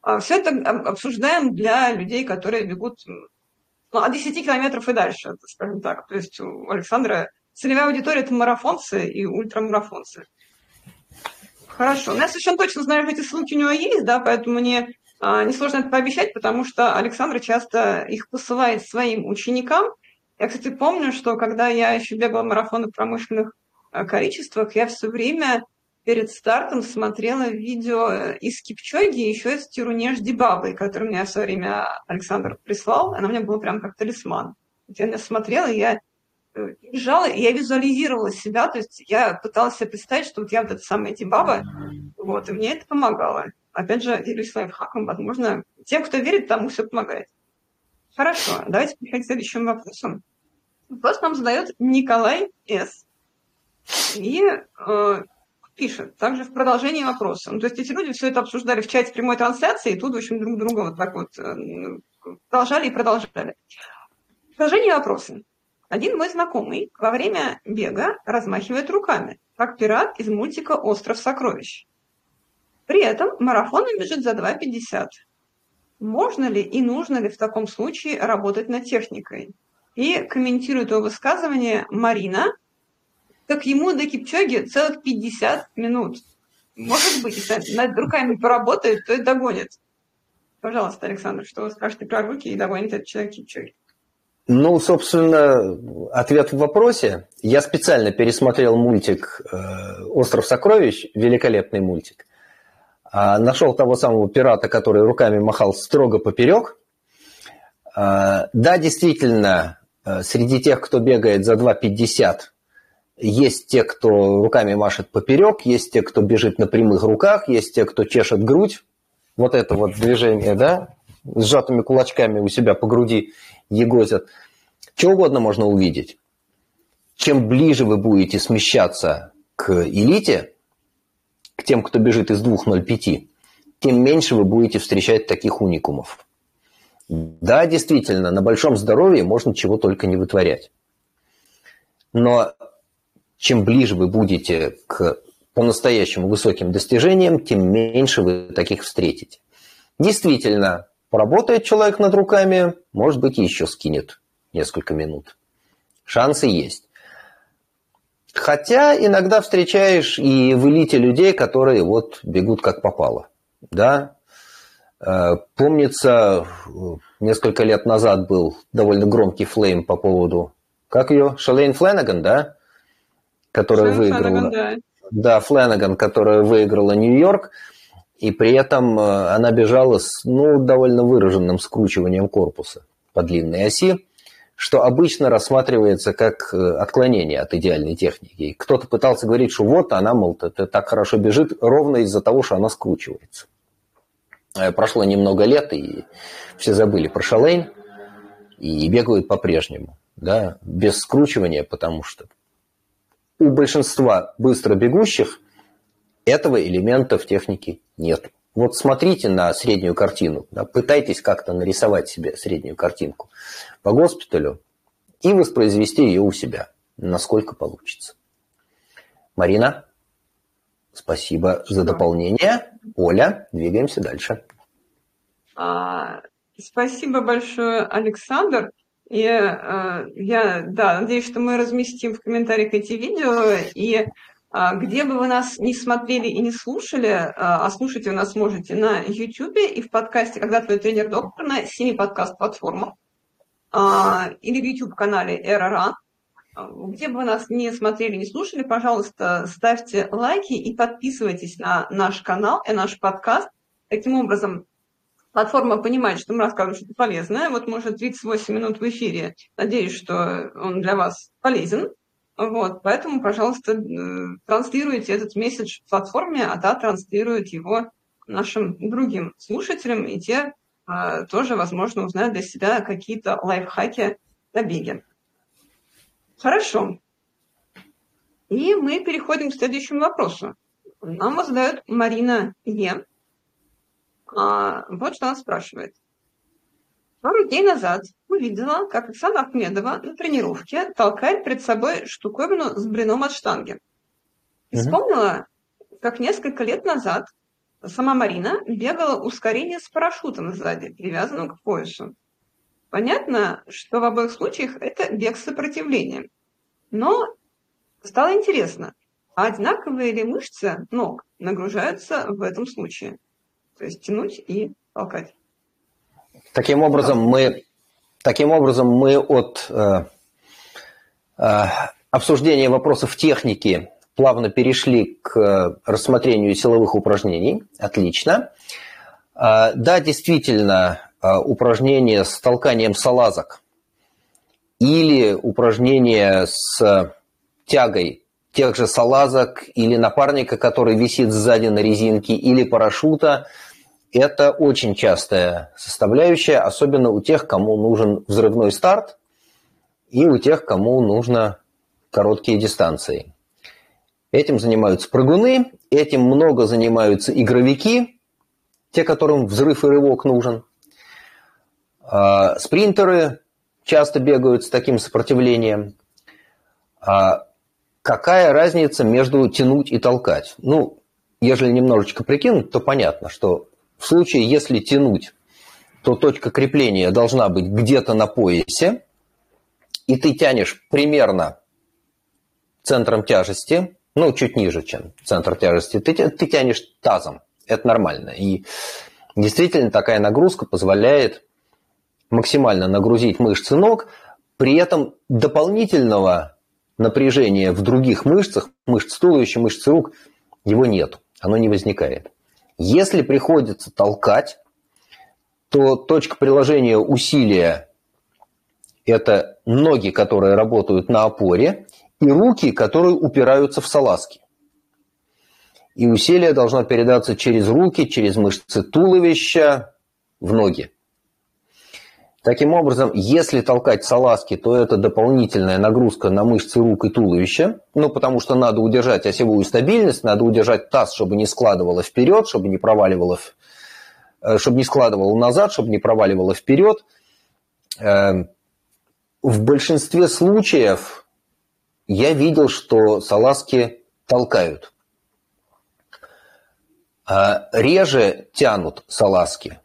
а, все это обсуждаем для людей, которые бегут ну, от 10 километров и дальше, скажем так. То есть у Александра целевая аудитория – это марафонцы и ультрамарафонцы. Хорошо. Ну, я совершенно точно знаю, что эти ссылки у него есть, да, поэтому мне а, несложно это пообещать, потому что Александр часто их посылает своим ученикам. Я, кстати, помню, что когда я еще бегала марафоны в промышленных а, количествах, я все время перед стартом смотрела видео э, из Кипчоги, еще из Тирунеш Дибабы, который мне в свое время Александр прислал. Она меня была прям как талисман. Я на смотрела, я э, бежала, и я визуализировала себя, то есть я пыталась себе представить, что вот я вот эта самая Дибаба, вот, и мне это помогало. Опять же, делюсь лайфхаком, возможно, тем, кто верит, тому все помогает. Хорошо, давайте переходить к следующему вопросу. Вопрос нам задает Николай С. И э, пишет, также в продолжении вопроса. Ну, то есть эти люди все это обсуждали в чате прямой трансляции, и тут, в общем, друг друга вот так вот э, продолжали и продолжали. Продолжение вопроса. Один мой знакомый во время бега размахивает руками, как пират из мультика «Остров сокровищ». При этом марафон бежит за 2,50. Можно ли и нужно ли в таком случае работать над техникой? И комментирует его высказывание Марина, как ему до Кипчоги целых 50 минут. Может быть, если над руками поработает, то и догонит. Пожалуйста, Александр, что вы скажете про руки и догонит этот человек Кипчоги? Ну, собственно, ответ в вопросе. Я специально пересмотрел мультик э, «Остров сокровищ», великолепный мультик. А, нашел того самого пирата, который руками махал строго поперек. А, да, действительно, э, среди тех, кто бегает за 2,50, есть те, кто руками машет поперек, есть те, кто бежит на прямых руках, есть те, кто чешет грудь. Вот это вот движение, да, сжатыми кулачками у себя по груди егозят. Что угодно можно увидеть. Чем ближе вы будете смещаться к элите, к тем, кто бежит из 2.05, тем меньше вы будете встречать таких уникумов. Да, действительно, на большом здоровье можно чего только не вытворять. Но чем ближе вы будете к по-настоящему высоким достижениям, тем меньше вы таких встретите. Действительно, поработает человек над руками, может быть, еще скинет несколько минут. Шансы есть. Хотя иногда встречаешь и в элите людей, которые вот бегут как попало. Да? Э, помнится, несколько лет назад был довольно громкий флейм по поводу... Как ее? Шалейн Фленнеган, да? Которая Флэн выиграла. да. да, Фленаган, которая выиграла Нью-Йорк, и при этом э, она бежала с ну, довольно выраженным скручиванием корпуса по длинной оси, что обычно рассматривается как э, отклонение от идеальной техники. Кто-то пытался говорить, что вот она, мол, это так хорошо бежит ровно из-за того, что она скручивается. Э, прошло немного лет, и все забыли про Шалейн, и бегают по-прежнему, да, без скручивания, потому что у большинства быстро бегущих этого элемента в технике нет. Вот смотрите на среднюю картину, да, пытайтесь как-то нарисовать себе среднюю картинку по госпиталю и воспроизвести ее у себя, насколько получится. Марина, спасибо за дополнение. Оля, двигаемся дальше. А, спасибо большое, Александр. И э, я, да, надеюсь, что мы разместим в комментариях эти видео. И э, где бы вы нас не смотрели и не слушали, э, а слушать вы нас можете на YouTube и в подкасте «Когда твой тренер доктор» на семи подкаст-платформах э, или в YouTube-канале «Эра Где бы вы нас не смотрели, не слушали, пожалуйста, ставьте лайки и подписывайтесь на наш канал и наш подкаст. Таким образом, платформа понимает, что мы рассказываем что-то полезное. Вот, может, 38 минут в эфире. Надеюсь, что он для вас полезен. Вот, поэтому, пожалуйста, э, транслируйте этот месседж в платформе, а та транслирует его нашим другим слушателям, и те а, тоже, возможно, узнают для себя какие-то лайфхаки на беге. Хорошо. И мы переходим к следующему вопросу. Нам задает Марина Е. А, вот что она спрашивает. Пару дней назад увидела, как Оксана Ахмедова на тренировке толкает перед собой штуковину с блином от штанги. И вспомнила, как несколько лет назад сама Марина бегала ускорение с парашютом сзади, привязанным к поясу. Понятно, что в обоих случаях это бег с сопротивлением. Но стало интересно, А одинаковые ли мышцы ног нагружаются в этом случае? То есть тянуть и толкать. Таким образом, мы, таким образом, мы от э, э, обсуждения вопросов техники плавно перешли к э, рассмотрению силовых упражнений. Отлично. Э, да, действительно, э, упражнения с толканием салазок или упражнения с тягой тех же салазок или напарника, который висит сзади на резинке, или парашюта – это очень частая составляющая, особенно у тех, кому нужен взрывной старт и у тех, кому нужно короткие дистанции. Этим занимаются прыгуны, этим много занимаются игровики, те, которым взрыв и рывок нужен. А, спринтеры часто бегают с таким сопротивлением. А какая разница между тянуть и толкать? Ну, если немножечко прикинуть, то понятно, что в случае, если тянуть, то точка крепления должна быть где-то на поясе, и ты тянешь примерно центром тяжести, ну, чуть ниже, чем центр тяжести, ты, ты тянешь тазом. Это нормально. И действительно такая нагрузка позволяет максимально нагрузить мышцы ног, при этом дополнительного напряжения в других мышцах, мышц туловища, мышц рук, его нет, оно не возникает. Если приходится толкать, то точка приложения усилия – это ноги, которые работают на опоре, и руки, которые упираются в салазки. И усилие должно передаться через руки, через мышцы туловища в ноги. Таким образом, если толкать салазки, то это дополнительная нагрузка на мышцы рук и туловища, ну, потому что надо удержать осевую стабильность, надо удержать таз, чтобы не складывало вперед, чтобы не проваливало, э, чтобы не складывало назад, чтобы не проваливало вперед. Эм, в большинстве случаев я видел, что салазки толкают. А реже тянут салазки.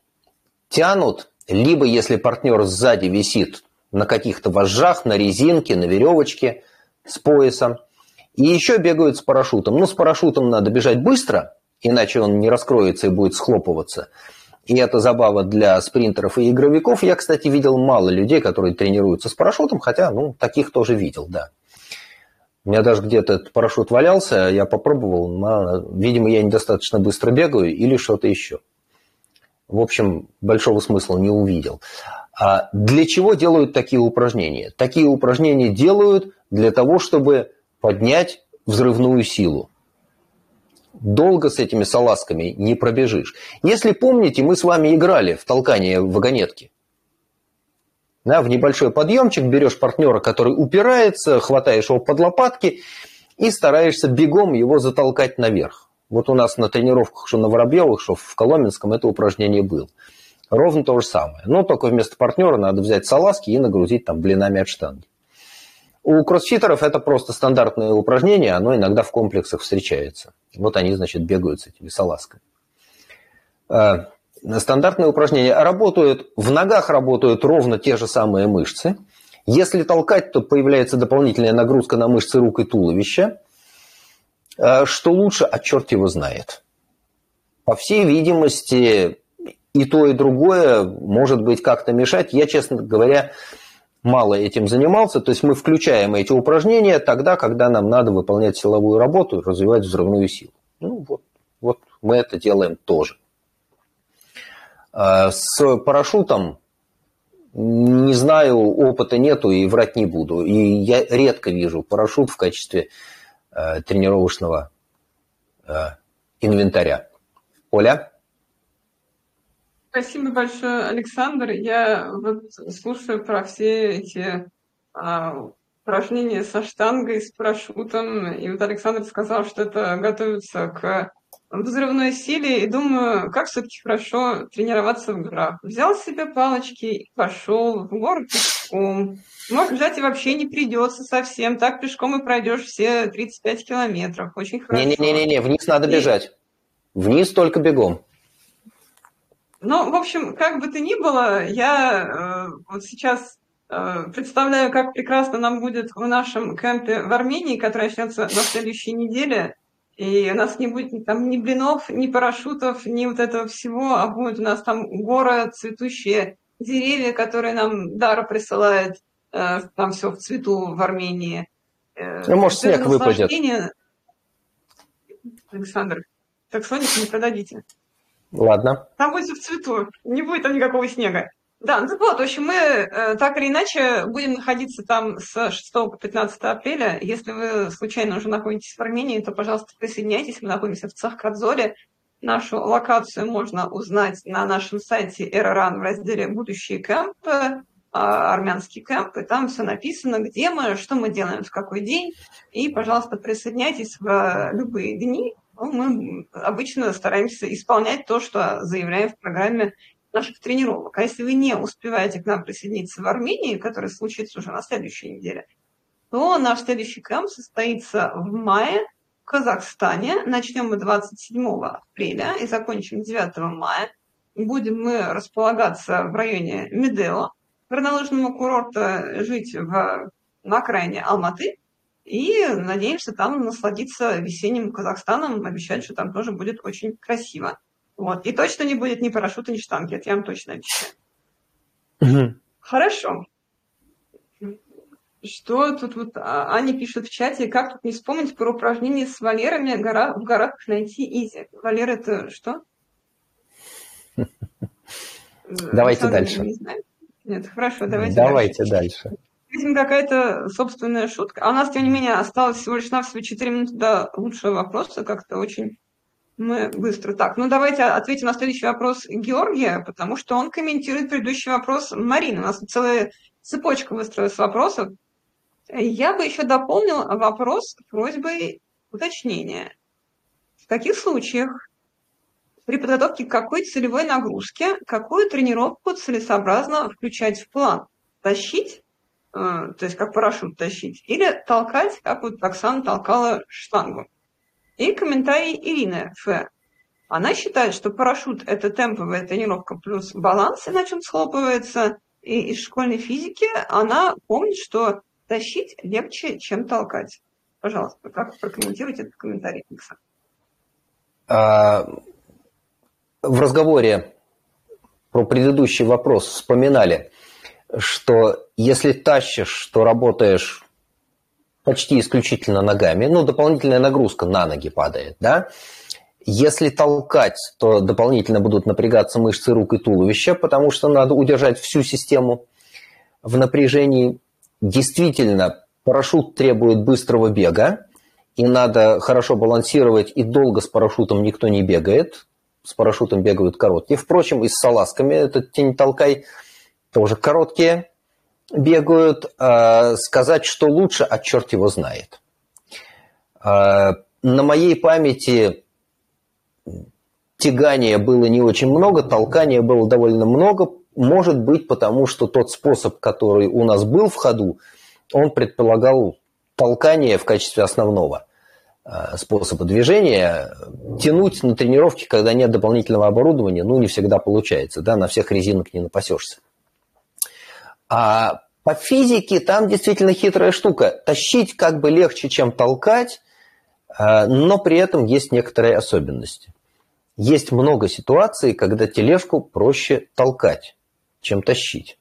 Тянут либо если партнер сзади висит на каких-то вожжах, на резинке, на веревочке с поясом. И еще бегают с парашютом. Ну, с парашютом надо бежать быстро, иначе он не раскроется и будет схлопываться. И это забава для спринтеров и игровиков. Я, кстати, видел мало людей, которые тренируются с парашютом, хотя, ну, таких тоже видел, да. У меня даже где-то этот парашют валялся, я попробовал, но, видимо, я недостаточно быстро бегаю или что-то еще в общем, большого смысла не увидел. А для чего делают такие упражнения? Такие упражнения делают для того, чтобы поднять взрывную силу. Долго с этими салазками не пробежишь. Если помните, мы с вами играли в толкание вагонетки. Да, в небольшой подъемчик берешь партнера, который упирается, хватаешь его под лопатки и стараешься бегом его затолкать наверх. Вот у нас на тренировках, что на Воробьевых, что в Коломенском, это упражнение было. Ровно то же самое. Но только вместо партнера надо взять салазки и нагрузить там блинами от штанги. У кроссфитеров это просто стандартное упражнение, оно иногда в комплексах встречается. Вот они, значит, бегают с этими салазками. Э, стандартные упражнения работают, в ногах работают ровно те же самые мышцы. Если толкать, то появляется дополнительная нагрузка на мышцы рук и туловища. Э, что лучше, а черт его знает. По всей видимости, и то, и другое может быть как-то мешать. Я, честно говоря, мало этим занимался. То есть мы включаем эти упражнения тогда, когда нам надо выполнять силовую работу развивать взрывную силу. Ну вот, вот мы это делаем тоже. Э, с парашютом не знаю, опыта нету и врать не буду. И я редко вижу парашют в качестве Э, тренировочного э, инвентаря. Оля? Спасибо большое, Александр. Я вот слушаю про все эти а, упражнения со штангой, с парашютом. И вот Александр сказал, что это готовится к взрывной силе. И думаю, как все-таки хорошо тренироваться в горах. Взял себе палочки и пошел в гору пешком. Может, взять и вообще не придется совсем. Так пешком и пройдешь все 35 километров. Очень хорошо. Не-не-не, вниз надо бежать. Вниз только бегом. Ну, в общем, как бы то ни было, я э, вот сейчас Э, представляю, как прекрасно нам будет в нашем кемпе в Армении, который начнется на следующей неделе. И у нас не будет там ни блинов, ни парашютов, ни вот этого всего, а будет у нас там горы, цветущие деревья, которые нам Дара присылает, э, там все в цвету в Армении. Ну, может, снег выпадет. Александр, так Соник не продадите. Ладно. Там будет в цвету, не будет там никакого снега. Да, ну вот, в общем, мы э, так или иначе будем находиться там с 6 по 15 апреля. Если вы случайно уже находитесь в Армении, то, пожалуйста, присоединяйтесь. Мы находимся в Цахкадзоре. Нашу локацию можно узнать на нашем сайте Эроран в разделе «Будущие кемпы», а, армянский кемп, и там все написано, где мы, что мы делаем, в какой день. И, пожалуйста, присоединяйтесь в любые дни. Ну, мы обычно стараемся исполнять то, что заявляем в программе наших тренировок. А если вы не успеваете к нам присоединиться в Армении, который случится уже на следующей неделе, то наш следующий кэмп состоится в мае в Казахстане. Начнем мы 27 апреля и закончим 9 мая. Будем мы располагаться в районе Медео, горнолыжного курорта, жить в, на окраине Алматы. И надеемся там насладиться весенним Казахстаном. Обещать, что там тоже будет очень красиво. Вот. И точно не будет ни парашюта, ни штанги, это я вам точно обещаю. Угу. Хорошо. Что тут вот а, Аня пишет в чате, как тут не вспомнить про упражнение с Валерами гора, в горах найти изи. Валер это что? Давайте дальше. Не Нет, хорошо, давайте, давайте дальше. дальше. Видимо, какая-то собственная шутка. А у нас, тем не менее, осталось всего лишь навсего 4 минуты до лучшего вопроса. Как-то очень мы быстро. Так, ну давайте ответим на следующий вопрос Георгия, потому что он комментирует предыдущий вопрос Марины. У нас целая цепочка выстроилась вопросов. Я бы еще дополнил вопрос просьбой уточнения. В каких случаях при подготовке к какой целевой нагрузке какую тренировку целесообразно включать в план? Тащить, э, то есть как парашют тащить, или толкать, как вот Оксана толкала штангу? И комментарий Ирины Ф. Она считает, что парашют – это темповая тренировка плюс баланс, иначе он схлопывается. И из школьной физики она помнит, что тащить легче, чем толкать. Пожалуйста, как прокомментируйте этот комментарий, Александр? А, в разговоре про предыдущий вопрос вспоминали, что если тащишь, то работаешь почти исключительно ногами, ну, дополнительная нагрузка на ноги падает, да. Если толкать, то дополнительно будут напрягаться мышцы рук и туловища, потому что надо удержать всю систему в напряжении. Действительно, парашют требует быстрого бега, и надо хорошо балансировать, и долго с парашютом никто не бегает. С парашютом бегают короткие. Впрочем, и с салазками этот тень толкай тоже короткие бегают, э, сказать, что лучше, а черт его знает. Э, на моей памяти тягания было не очень много, толкания было довольно много, может быть, потому что тот способ, который у нас был в ходу, он предполагал толкание в качестве основного э, способа движения. Тянуть на тренировке, когда нет дополнительного оборудования, ну, не всегда получается, да, на всех резинок не напасешься. А по физике там действительно хитрая штука. Тащить как бы легче, чем толкать, а, но при этом есть некоторые особенности. Есть много ситуаций, когда тележку проще толкать, чем тащить.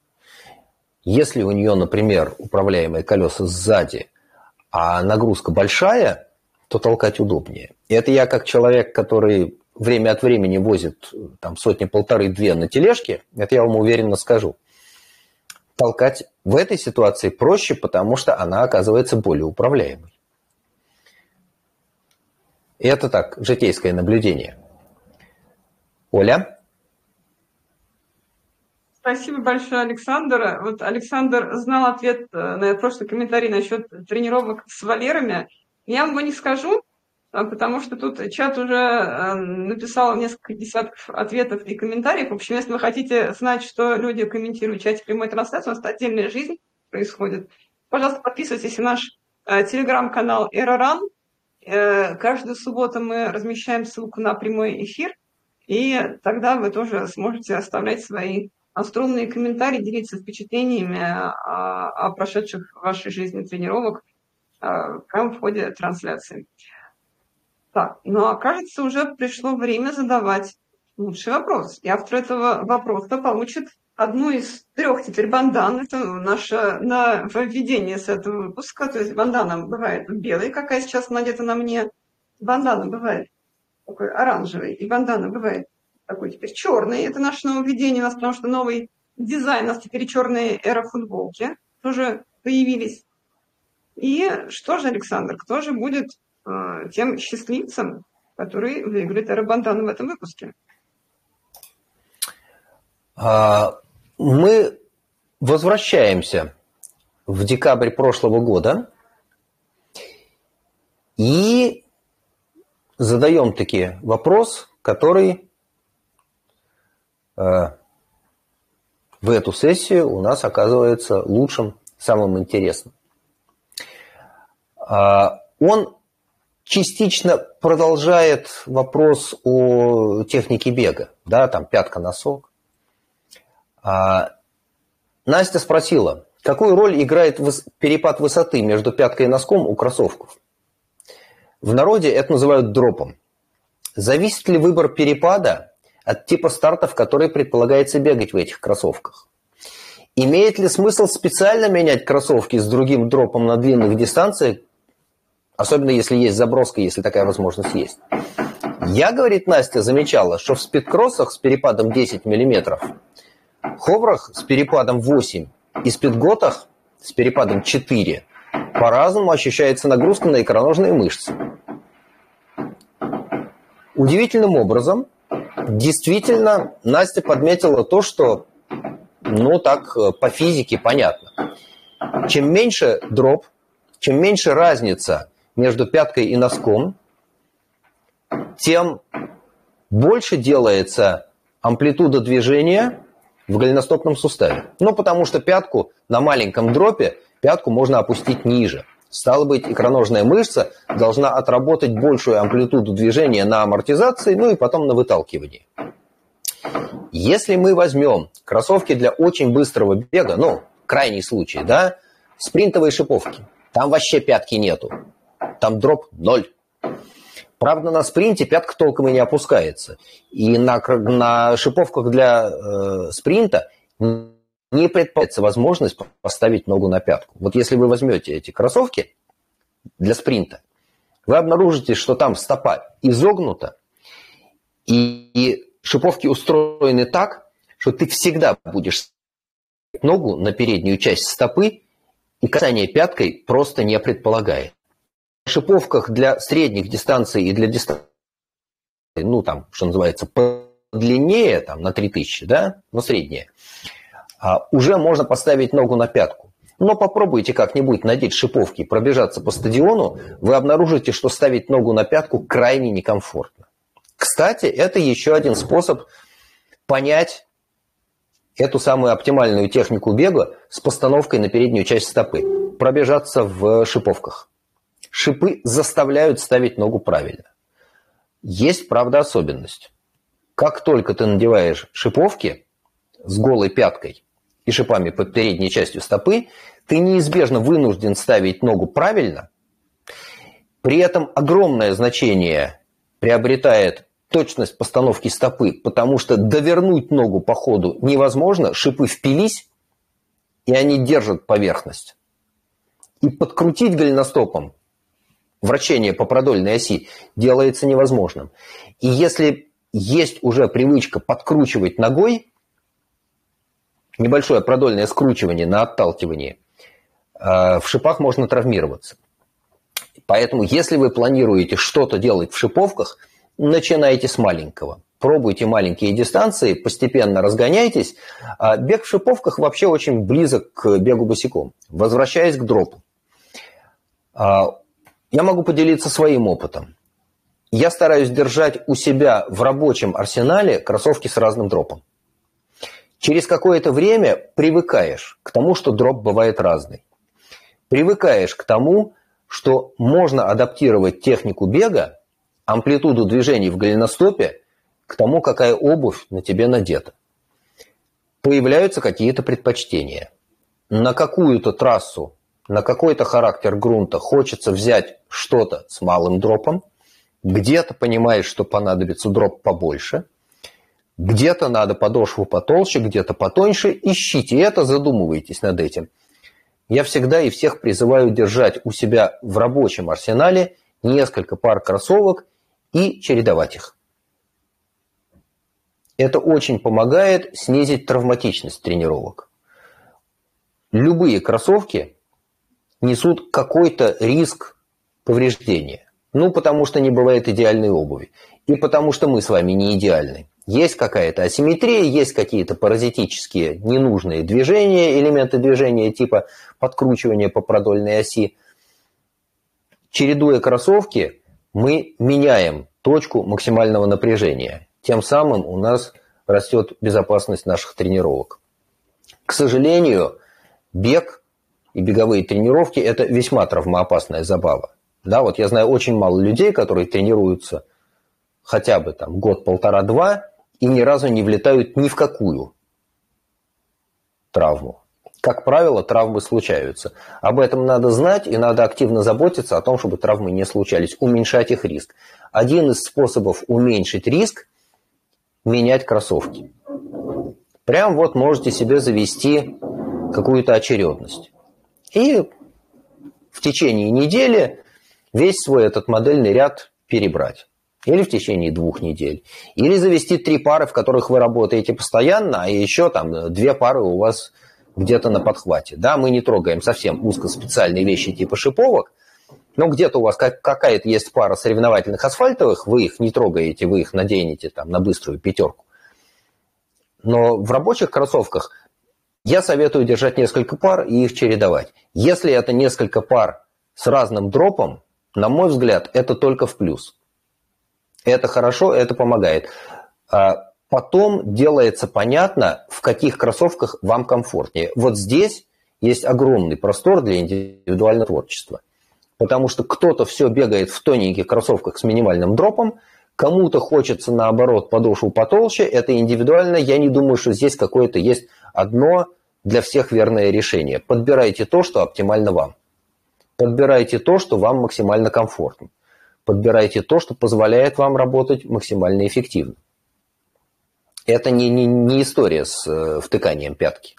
Если у нее, например, управляемые колеса сзади, а нагрузка большая, то толкать удобнее. И это я как человек, который время от времени возит там сотни-полторы-две на тележке, это я вам уверенно скажу толкать в этой ситуации проще, потому что она оказывается более управляемой. И это так, житейское наблюдение. Оля? Спасибо большое, Александр. Вот Александр знал ответ э, на прошлый комментарий насчет тренировок с Валерами. Я вам его не скажу, потому что тут чат уже э, написал несколько десятков ответов и комментариев. В общем, если вы хотите знать, что люди комментируют в чате прямой трансляции, у нас отдельная жизнь происходит. Пожалуйста, подписывайтесь на наш э, телеграм-канал Эроран. Э, каждую субботу мы размещаем ссылку на прямой эфир, и тогда вы тоже сможете оставлять свои остроумные комментарии, делиться впечатлениями о, о прошедших в вашей жизни тренировок прямо в ходе трансляции. Так, ну а кажется, уже пришло время задавать лучший вопрос. И автор этого вопроса получит одну из трех теперь бандан. Это наше на введение с этого выпуска. То есть бандана бывает белый, какая сейчас надета на мне. Бандана бывает такой оранжевый. И бандана бывает такой теперь черный. Это наше нововведение у нас, потому что новый дизайн у нас теперь черные эра футболки тоже появились. И что же, Александр, кто же будет тем счастливцем, который выиграет эра бандана в этом выпуске? А, мы возвращаемся в декабрь прошлого года и задаем таки вопрос, который э, в эту сессию у нас оказывается лучшим, самым интересным. А, он частично продолжает вопрос о технике бега, да, там пятка-носок. А, Настя спросила, какую роль играет перепад высоты между пяткой и носком у кроссовков? В народе это называют дропом. Зависит ли выбор перепада от типа стартов, который предполагается бегать в этих кроссовках? Имеет ли смысл специально менять кроссовки с другим дропом на длинных дистанциях, особенно если есть заброска, если такая возможность есть? Я, говорит Настя, замечала, что в спидкроссах с перепадом 10 миллиметров ховрах с перепадом 8 и спидготах с перепадом 4 по-разному ощущается нагрузка на икроножные мышцы. Удивительным образом, действительно, Настя подметила то, что, ну так, по физике понятно. Чем меньше дроп, чем меньше разница между пяткой и носком, тем больше делается амплитуда движения в голеностопном суставе. Ну, потому что пятку на маленьком дропе, пятку можно опустить ниже. Стало быть, икроножная мышца должна отработать большую амплитуду движения на амортизации, ну и потом на выталкивании. Если мы возьмем кроссовки для очень быстрого бега, ну, крайний случай, да, спринтовые шиповки, там вообще пятки нету, там дроп ноль. Правда, на спринте пятка толком и не опускается. И на, на шиповках для э, спринта не предполагается возможность поставить ногу на пятку. Вот если вы возьмете эти кроссовки для спринта, вы обнаружите, что там стопа изогнута, и, и шиповки устроены так, что ты всегда будешь ногу на переднюю часть стопы, и касание пяткой просто не предполагает шиповках для средних дистанций и для дистанций, ну, там, что называется, подлиннее, там, на 3000, да, но среднее, а, уже можно поставить ногу на пятку. Но попробуйте как-нибудь надеть шиповки и пробежаться по стадиону, вы обнаружите, что ставить ногу на пятку крайне некомфортно. Кстати, это еще один способ понять эту самую оптимальную технику бега с постановкой на переднюю часть стопы. Пробежаться в шиповках. Шипы заставляют ставить ногу правильно. Есть, правда, особенность. Как только ты надеваешь шиповки с голой пяткой и шипами под передней частью стопы, ты неизбежно вынужден ставить ногу правильно. При этом огромное значение приобретает точность постановки стопы, потому что довернуть ногу по ходу невозможно, шипы впились, и они держат поверхность. И подкрутить голеностопом вращение по продольной оси делается невозможным. И если есть уже привычка подкручивать ногой, небольшое продольное скручивание на отталкивании, э, в шипах можно травмироваться. Поэтому, если вы планируете что-то делать в шиповках, начинайте с маленького. Пробуйте маленькие дистанции, постепенно разгоняйтесь. А бег в шиповках вообще очень близок к бегу босиком. Возвращаясь к дропу. Я могу поделиться своим опытом. Я стараюсь держать у себя в рабочем арсенале кроссовки с разным дропом. Через какое-то время привыкаешь к тому, что дроп бывает разный. Привыкаешь к тому, что можно адаптировать технику бега, амплитуду движений в голеностопе к тому, какая обувь на тебе надета. появляются какие-то предпочтения. На какую-то трассу, на какой-то характер грунта хочется взять что-то с малым дропом, где-то понимаешь, что понадобится дроп побольше, где-то надо подошву потолще, где-то потоньше. Ищите это, задумывайтесь над этим. Я всегда и всех призываю держать у себя в рабочем арсенале несколько пар кроссовок и чередовать их. Это очень помогает снизить травматичность тренировок. Любые кроссовки несут какой-то риск повреждения. Ну, потому что не бывает идеальной обуви. И потому что мы с вами не идеальны. Есть какая-то асимметрия, есть какие-то паразитические ненужные движения, элементы движения типа подкручивания по продольной оси. Чередуя кроссовки, мы меняем точку максимального напряжения. Тем самым у нас растет безопасность наших тренировок. К сожалению, бег и беговые тренировки – это весьма травмоопасная забава. Да, вот я знаю очень мало людей, которые тренируются хотя бы там год, полтора, два и ни разу не влетают ни в какую травму. Как правило, травмы случаются. Об этом надо знать и надо активно заботиться о том, чтобы травмы не случались, уменьшать их риск. Один из способов уменьшить риск – менять кроссовки. Прям вот можете себе завести какую-то очередность. И в течение недели весь свой этот модельный ряд перебрать. Или в течение двух недель. Или завести три пары, в которых вы работаете постоянно, а еще там две пары у вас где-то на подхвате. Да, мы не трогаем совсем узкоспециальные вещи типа шиповок, но где-то у вас какая-то есть пара соревновательных асфальтовых, вы их не трогаете, вы их наденете там на быструю пятерку. Но в рабочих кроссовках я советую держать несколько пар и их чередовать. Если это несколько пар с разным дропом, на мой взгляд, это только в плюс. Это хорошо, это помогает. А потом делается понятно, в каких кроссовках вам комфортнее. Вот здесь есть огромный простор для индивидуального творчества. Потому что кто-то все бегает в тоненьких кроссовках с минимальным дропом, кому-то хочется, наоборот, подошву потолще. Это индивидуально. Я не думаю, что здесь какое-то есть одно для всех верное решение. Подбирайте то, что оптимально вам. Подбирайте то, что вам максимально комфортно. Подбирайте то, что позволяет вам работать максимально эффективно. Это не, не, не история с э, втыканием пятки.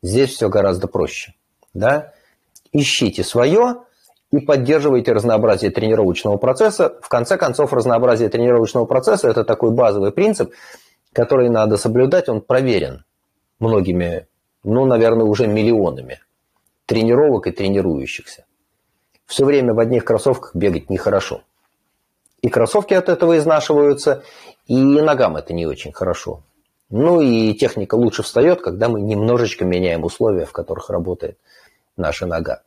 Здесь все гораздо проще. Да? Ищите свое и поддерживайте разнообразие тренировочного процесса. В конце концов, разнообразие тренировочного процесса – это такой базовый принцип, который надо соблюдать. Он проверен многими, ну, наверное, уже миллионами тренировок и тренирующихся. Все время в одних кроссовках бегать нехорошо. И кроссовки от этого изнашиваются, и ногам это не очень хорошо. Ну и техника лучше встает, когда мы немножечко меняем условия, в которых работает наша нога.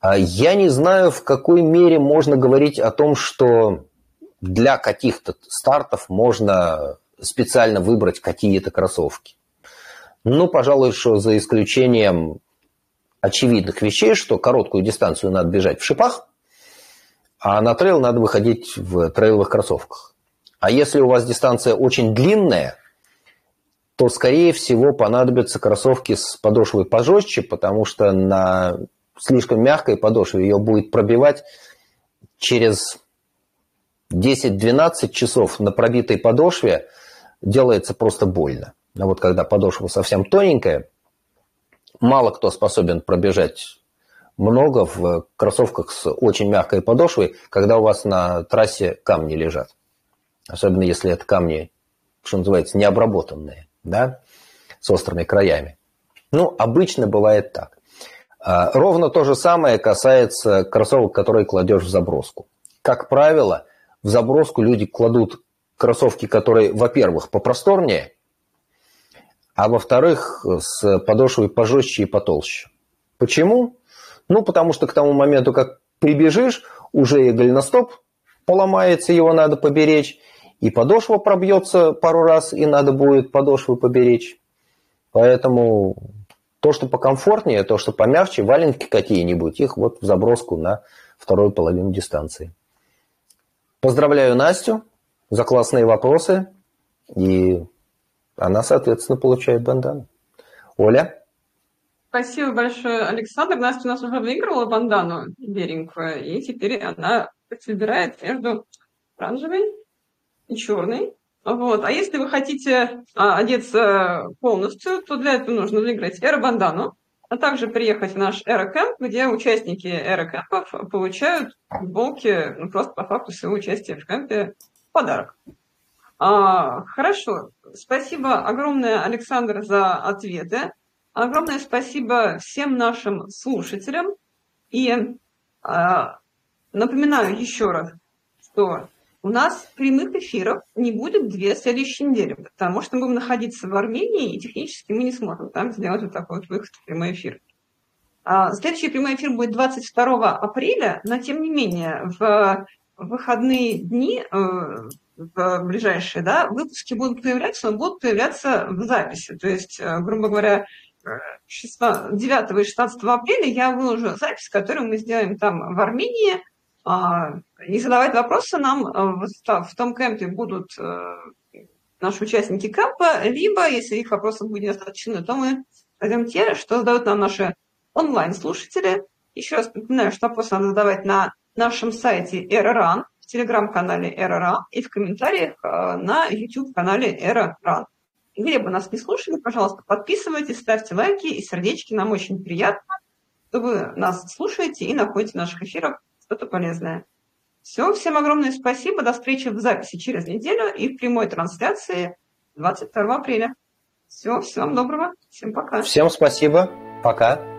А я не знаю, в какой мере можно говорить о том, что для каких-то стартов можно специально выбрать какие-то кроссовки. Ну, пожалуй, что за исключением очевидных вещей, что короткую дистанцию надо бежать в шипах, а на трейл надо выходить в трейловых кроссовках. А если у вас дистанция очень длинная, то, скорее всего, понадобятся кроссовки с подошвой пожестче, потому что на слишком мягкой подошве ее будет пробивать через 10-12 часов на пробитой подошве делается просто больно. А вот когда подошва совсем тоненькая, мало кто способен пробежать много в кроссовках с очень мягкой подошвой, когда у вас на трассе камни лежат. Особенно если это камни, что называется, необработанные, да, с острыми краями. Ну, обычно бывает так. А, ровно то же самое касается кроссовок, которые кладешь в заброску. Как правило, в заброску люди кладут кроссовки, которые, во-первых, попросторнее, а во-вторых, с подошвой пожестче и потолще. Почему? Ну, потому что к тому моменту, как прибежишь, уже и голеностоп поломается, его надо поберечь, и подошва пробьется пару раз, и надо будет подошву поберечь. Поэтому то, что покомфортнее, то, что помягче, валенки какие-нибудь, их вот в заброску на вторую половину дистанции. Поздравляю Настю за классные вопросы. И она, соответственно, получает бандану. Оля? Спасибо большое, Александр. Настя у нас уже выиграла бандану беленькую, и теперь она выбирает между оранжевой и черной. Вот. А если вы хотите а, одеться полностью, то для этого нужно выиграть эро-бандану, а также приехать в наш эро-кэмп, где участники эро-кэмпов получают футболки ну, просто по факту своего участия в кемпе в подарок. А, хорошо. Спасибо огромное, Александр, за ответы. Огромное спасибо всем нашим слушателям. И а, напоминаю еще раз, что у нас прямых эфиров не будет две следующие недели, потому что мы будем находиться в Армении, и технически мы не сможем там сделать вот такой вот выход в прямой эфир. А, следующий прямой эфир будет 22 апреля, но тем не менее в выходные дни, э, в ближайшие, да, выпуски будут появляться, но будут появляться в записи. То есть, э, грубо говоря, 9 и 16 апреля я выложу запись, которую мы сделаем там в Армении, а, и задавать вопросы нам э, в том кемпе будут э, наши участники кемпа, либо, если их вопросов будет недостаточно, то мы зададим те, что задают нам наши онлайн-слушатели. Еще раз напоминаю, что вопросы надо задавать на нашем сайте ERRAN, телеграм-канале ERRAN и в комментариях э, на YouTube-канале ERRAN. Где бы нас не слушали, пожалуйста, подписывайтесь, ставьте лайки и сердечки. Нам очень приятно, что вы нас слушаете и находите в наших эфирах что-то полезное. Все, всем огромное спасибо. До встречи в записи через неделю и в прямой трансляции 22 апреля. Все, всем доброго. Всем пока. Всем спасибо. Пока.